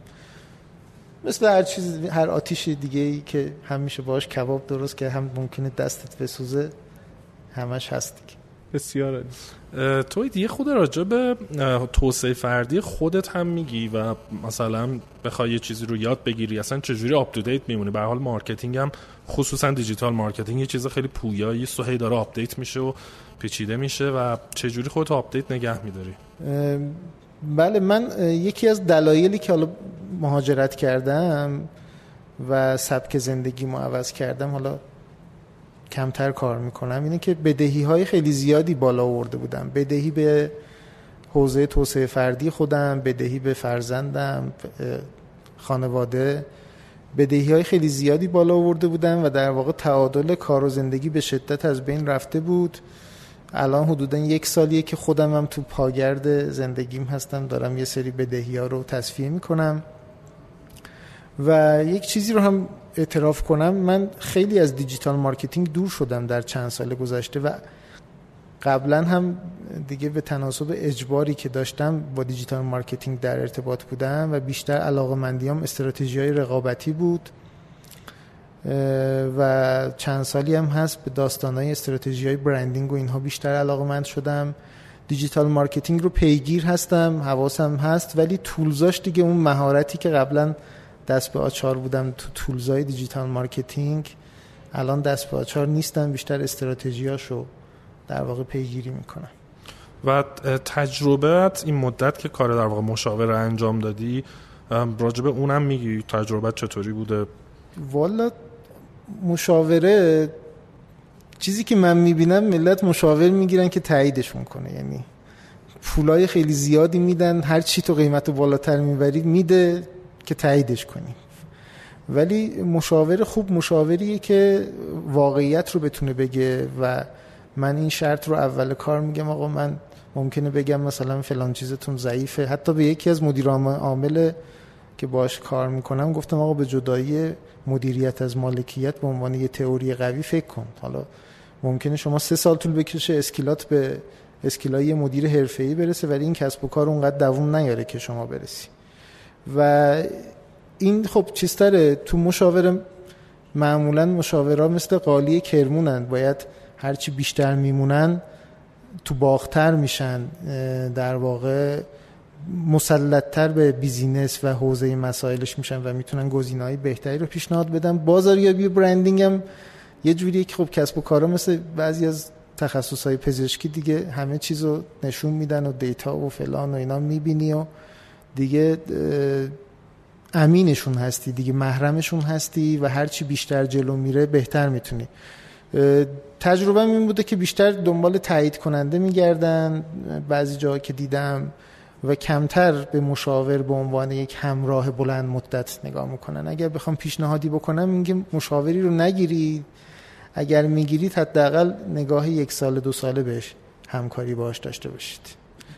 مثل هر چیز هر آتیش دیگه ای که هم میشه باش کباب درست که هم ممکنه دستت بسوزه همش هست دیگه. بسیار توی دیگه خود راجع به توسعه فردی خودت هم میگی و مثلا بخوای یه چیزی رو یاد بگیری اصلا چجوری up to date میمونی؟ به حال marketing هم خصوصا digital marketing یه چیز خیلی پویایی سو داره update میشه و پیچیده میشه و چجوری خودت update نگه میداری؟ بله من یکی از دلایلی که حالا مهاجرت کردم و سبک زندگی مو عوض کردم حالا کمتر کار می‌کنم اینه که بدهی های خیلی زیادی بالا آورده بودم. بدهی به حوزه توسعه فردی خودم بدهی به فرزندم خانواده. بدهی های خیلی زیادی بالا آورده بودم و در واقع تعادل کار و زندگی به شدت از بین رفته بود. الان حدودا یک سالیه که خودم هم تو پاگرد زندگیم هستم دارم یه سری بدهی ها رو تصفیه می‌کنم. و یک چیزی رو هم اعتراف کنم. من خیلی از digital marketing دور شدم در چند سال گذشته و قبلا هم دیگه به تناسب اجباری که داشتم با digital marketing در ارتباط بودم و بیشتر علاقه مندیام استراتژی های رقابتی بود. و چند سالی هم هست به داستان های استراتژی های branding و اینها بیشتر علاقه مند شدم. digital marketing رو پیگیر هستم حواسم هست ولی tools اش دیگه اون مهارتی که قبلا دست به آچار بودم تو tools ای digital marketing. الان دست به آچار نیستم بیشتر استراتژیاشو در واقع پیگیری می‌کنم. و تجربت این مدت که کار در واقع مشاوره انجام دادی راجبه اونم میگی تجربت چطوری بوده؟ والا مشاوره چیزی که من می‌بینم ملت مشاور می‌گیرن که تاییدشون کنه. یعنی پولای خیلی زیادی میدن هر چی تو قیمت بالاتر می‌برید میده. که تاییدش کنی ولی مشاور خوب مشاوریه که واقعیت رو بتونه بگه و من این شرط رو اول کار میگم آقا من ممکنه بگم مثلا فلان چیزتون ضعیفه. حتی به یکی از مدیران عامل که باش کار می‌کنم گفتم آقا به جدایی مدیریت از مالکیت به عنوان یه تئوری قوی فکر کن. حالا ممکنه شما سه سال طول بکشه skill ات به skill ای مدیر حرفه‌ای برسه ولی این کسب و کار اونقدر دووم نیاره که شما برسی. و این خب چیزتره تو مشاوره معمولا مشاورا مثل قالی کرمونن. باید هرچی بیشتر میمونن تو باختر میشن. در واقع مسلطتر به business و حوزه مسائلش میشن و می‌تونن گزینه‌های بهتری رو پیشنهاد بدن. بازاریابی branding هم یه جوریه که خب کسب و کارا مثل بعضی از تخصص پزشکی دیگه همه چیز رو نشون میدن و data و فلان و اینا می‌بینی و دیگه امینشون هستی دیگه محرمشون هستی و هرچی بیشتر جلو میره بهتر می‌تونی. تجربه این بوده که بیشتر دنبال تایید کننده میگردن بعضی جاها که دیدم و کمتر به مشاور به عنوان یک همراه بلند مدت نگاه می‌کنن. اگر بخوام پیشنهادی بکنم میگم مشاوری رو نگیرید اگر می‌گیرید حداقل نگاه یک سال دو ساله بهش همکاری باش داشته باشید.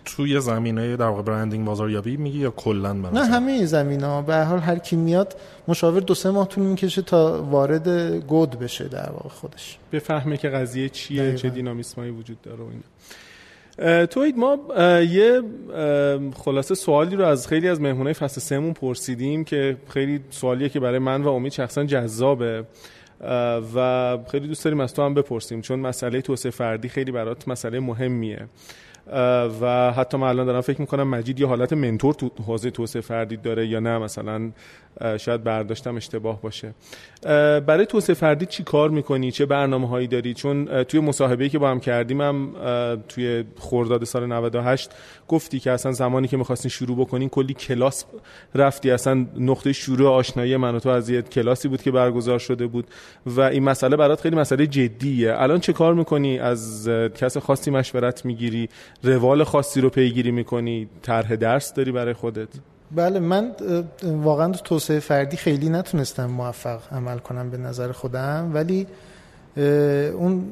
توی زمینه در واقع برندینگ بازاریابی میگی یا کلا نه همه زمینه ها به حال هر کی میاد مشاور دو سه ماه طول می‌کشه تا وارد گود بشه در واقع خودش. بفهمه که قضیه چیه چه دینامیسمایی وجود داره و اینا. توید ما یه خلاصه سوالی رو از خیلی از مهمونای فصل سهمون پرسیدیم که خیلی سوالیه که برای من و امید شخصا جذابه. و خیلی دوست داریم از تو هم بپرسیم چون مسئله توسعه فردی خیلی برات مسئله مهمیه. و حتی من الان دارم فکر می‌کنم مجید یه حالت منتور تو حوزه توسعه فردی داره یا نه؟ مثلا شاید برداشتم اشتباه باشه. برای توسعه فردی چی کار می‌کنی؟ چه برنامه هایی داری؟ چون توی مصاحبه‌ای که با هم کردیم هم توی خرداد سال 98 گفتی که اصلا زمانی که می‌خواستین شروع بکنین کلی کلاس رفتی. اصلا نقطه شروع آشنایی من و تو از یه کلاسی بود که برگزار شده بود و این مسئله برات خیلی مسئله جدیه. الان چه کار می‌کنی؟ از کس خاصی مشورت می‌گیری؟ روال خاصی رو پیگیری می‌کنی طرح درس داری برای خودت؟ بله من واقعا تو توسعه فردی خیلی نتونستم موفق عمل کنم به نظر خودم ولی اون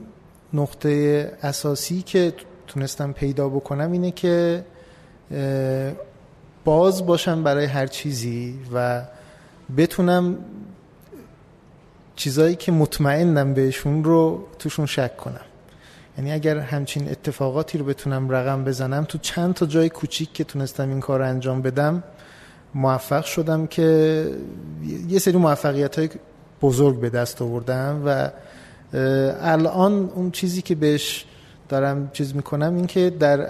نقطه اساسی که تونستم پیدا بکنم اینه که باز باشم برای هر چیزی و بتونم چیزایی که مطمئنم بهشون رو توشون شک کنم. یعنی اگر همچین اتفاقاتی رو بتونم رقم بزنم تو چند تا جای کوچیک که تونستم این کار انجام بدم موفق شدم که یه سری موفقیت های بزرگ به دست آوردم و الان اون چیزی که بهش دارم چیز می‌کنم این که در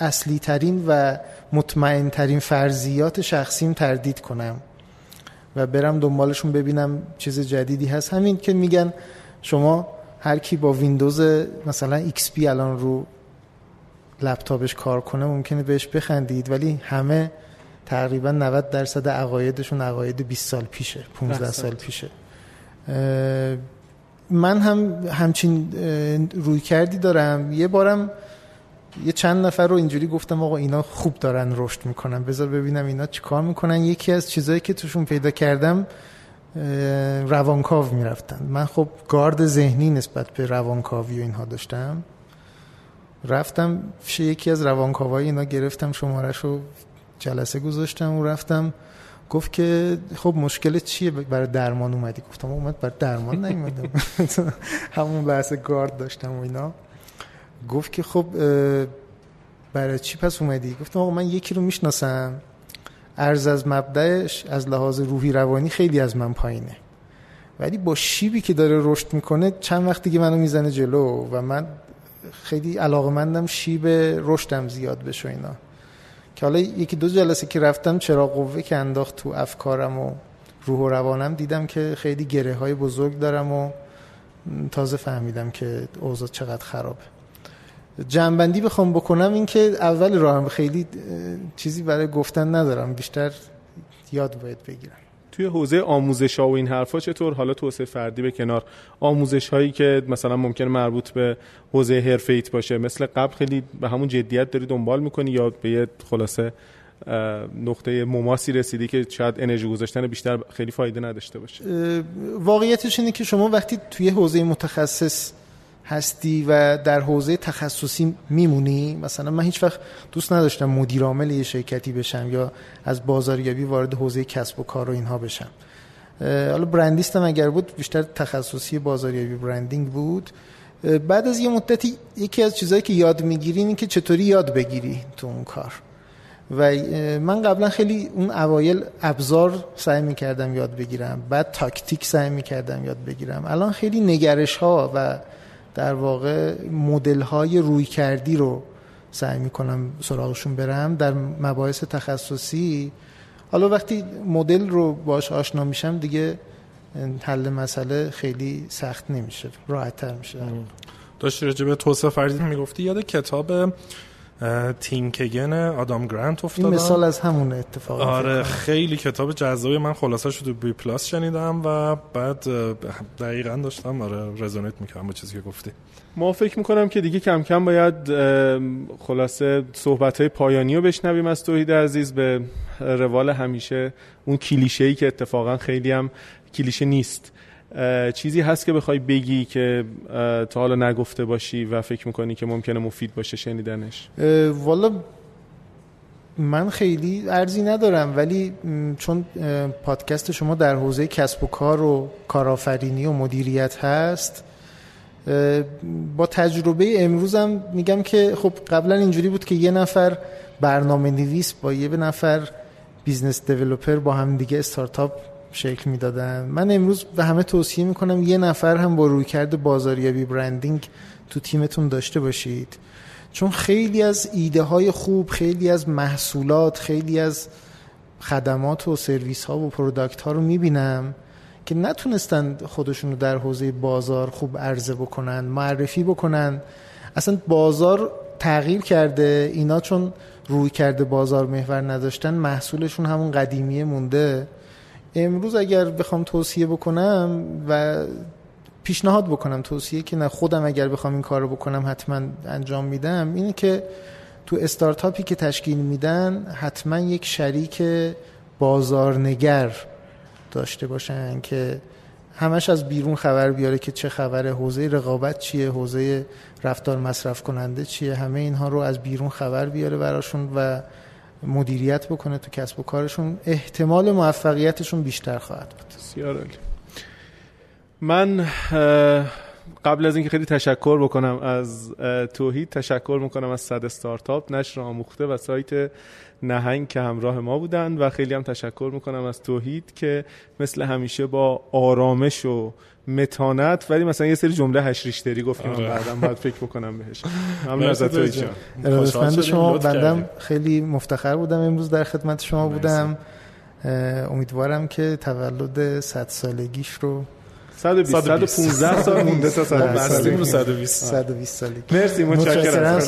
اصلی ترین و مطمئن ترین فرضیات شخصیم تردید کنم و برم دنبالشون ببینم چیز جدیدی هست. همین که میگن شما هر کی با ویندوز مثلا XP الان رو لپتاپش کار کنه ممکنه بهش بخندید ولی همه تقریبا 90 درصد عقایدشون عقاید 20 سال پیشه 15 سال پیشه. من هم همچین روی کردی دارم. یه بارم یه چند نفر رو اینجوری گفتم آقا اینا خوب دارن رشد می‌کنن بذار ببینم اینا چیکار می‌کنن. یکی از چیزایی که توشون پیدا کردم روانکاو می‌رفتن. من خب گارد ذهنی نسبت به روانکاوی و اینها داشتم. رفتم پیش یکی از روانکاوهای اینا گرفتم شمارش رو جلسه گذاشتم و رفتم. گفت که خب مشکل چیه برای درمان اومدی؟ گفتم اومد برای درمان نیومدم. همون بحث گارد داشتم و اینا. گفت که خب برای چی پس اومدی؟ گفتم آقا من یکی رو می‌شناسم. ارز از مبدعش از لحاظ روحی روانی خیلی از من پایینه. ولی با شیبی که داره رشد می‌کنه چند وقت دیگه منو می‌زنه جلو و من خیلی علاقمندم شیب رشدم زیاد بشه اینا. که حالا یکی دو جلسه که رفتم چرا قوه که انداخت تو افکارم و روح و روانم دیدم که خیلی گره های بزرگ دارم و تازه فهمیدم که اوضاع چقدر خرابه. جنبندی بخوام بکنم این که اول راهم خیلی چیزی برای گفتن ندارم بیشتر یاد باید بگیرم. توی حوزه آموزش ها و این حرفا چطور؟ حالا توسعه فردی به کنار آموزش هایی که مثلا ممکن مربوط به حوزه حرفه ایت باشه مثل قبل خیلی به همون جدیت داری دنبال می‌کنی یا به یه خلاصه نقطه مماسی رسیدی که شاید انرژی گذاشتن بیشتر خیلی فایده نداشته باشه؟ واقعیتش اینه که شما وقتی توی حوزه متخصص هستی و در حوزه تخصصی میمونی؟ مثلا من هیچ وقت دوست نداشتم مدیر عامل یه شرکتی بشم یا از بازاریابی وارد حوزه کسب و کار و اینها بشم. حالا برندیستم اگر بود بیشتر تخصصی بازاریابی برندینگ بود. بعد از یه مدتی یکی از چیزهایی که یاد می‌گیری این که چطوری یاد بگیری تو اون کار. و من قبلا خیلی اون اوایل ابزار سعی می‌کردم یاد بگیرم بعد تاکتیک سعی می‌کردم یاد بگیرم. الان خیلی نگرش ها و در واقع مدل های روی کردی رو سعی می‌کنم سراغشون برم در مباحث تخصصی. حالا وقتی مدل رو باش آشنا میشم دیگه حل مسئله خیلی سخت نمیشه راحت تر میشه. داشتی راجع به توسعه فردی می‌گفتی یاد کتاب تینکگن آدام گرانت افتادم این مثال از همون اتفاق آره خیلی کتاب جذابی. من خلاصه شده بی پلاس شنیدم و بعد دقیقا داشتم آره رزونیت می‌کردم با چیزی که گفتی. ما فکر می‌کنم که دیگه کم کم باید خلاصه صحبت های پایانی رو بشنویم از توحید عزیز. به روال همیشه اون کلیشه ای که اتفاقا خیلی هم کلیشه نیست. چیزی هست که بخوای بگی که تا حالا نگفته باشی و فکر می‌کنی که ممکنه مفید باشه شنیدنش؟ والا من خیلی عرضی ندارم ولی چون پادکست شما در حوزه کسب و کار و کارآفرینی و مدیریت هست با تجربه امروزم میگم که خب قبلا اینجوری بود که یه نفر برنامه نویس با یه نفر business developer با هم دیگه استارتاپ شکل می‌دادن. من امروز به همه توصیه می‌کنم یه نفر هم با رویکرد بازاریابی branding تو تیمتون داشته باشید. چون خیلی از ایده های خوب خیلی از محصولات خیلی از خدمات و سرویس ها و product ها رو می‌بینم که نتونستن خودشون رو در حوزه بازار خوب عرضه بکنن معرفی بکنن. اصلا بازار تغییر کرده. اینا چون رویکرد بازار محور نداشتن محصولشون همون قدیمیه مونده. امروز اگر بخوام توصیه بکنم و پیشنهاد بکنم توصیه که نه خودم اگر بخوام این کار رو بکنم حتما انجام میدم اینه که تو استارتاپی که تشکیل میدن حتما یک شریک بازارنگر داشته باشن که همش از بیرون خبر بیاره که چه خبره حوزه رقابت چیه حوزه رفتار مصرف کننده چیه همه اینها رو از بیرون خبر بیاره براشون و مدیریت بکنه تو کسب و کارشون احتمال موفقیتشون بیشتر خواهد بود. بسیار عالی. من قبل از اینکه خیلی تشکر بکنم از توحید تشکر می‌کنم از صد استارتاپ نشر آموخته و سایت نهنگ که همراه ما بودن و خیلی هم تشکر می‌کنم از توحید که مثل همیشه با آرامش و متانت ولی مثلا یه سری جمله هشریشتری گفت که من آره. بعدم باید فکر بکنم بهش. ممنون از توحید شما بندم خیلی مفتخر بودم امروز در خدمت شما بودم. امیدوارم که تولد 100 سالگیش رو 120 115 سال مونده تا 120 120 120 سالگی. مرسی متشکرم.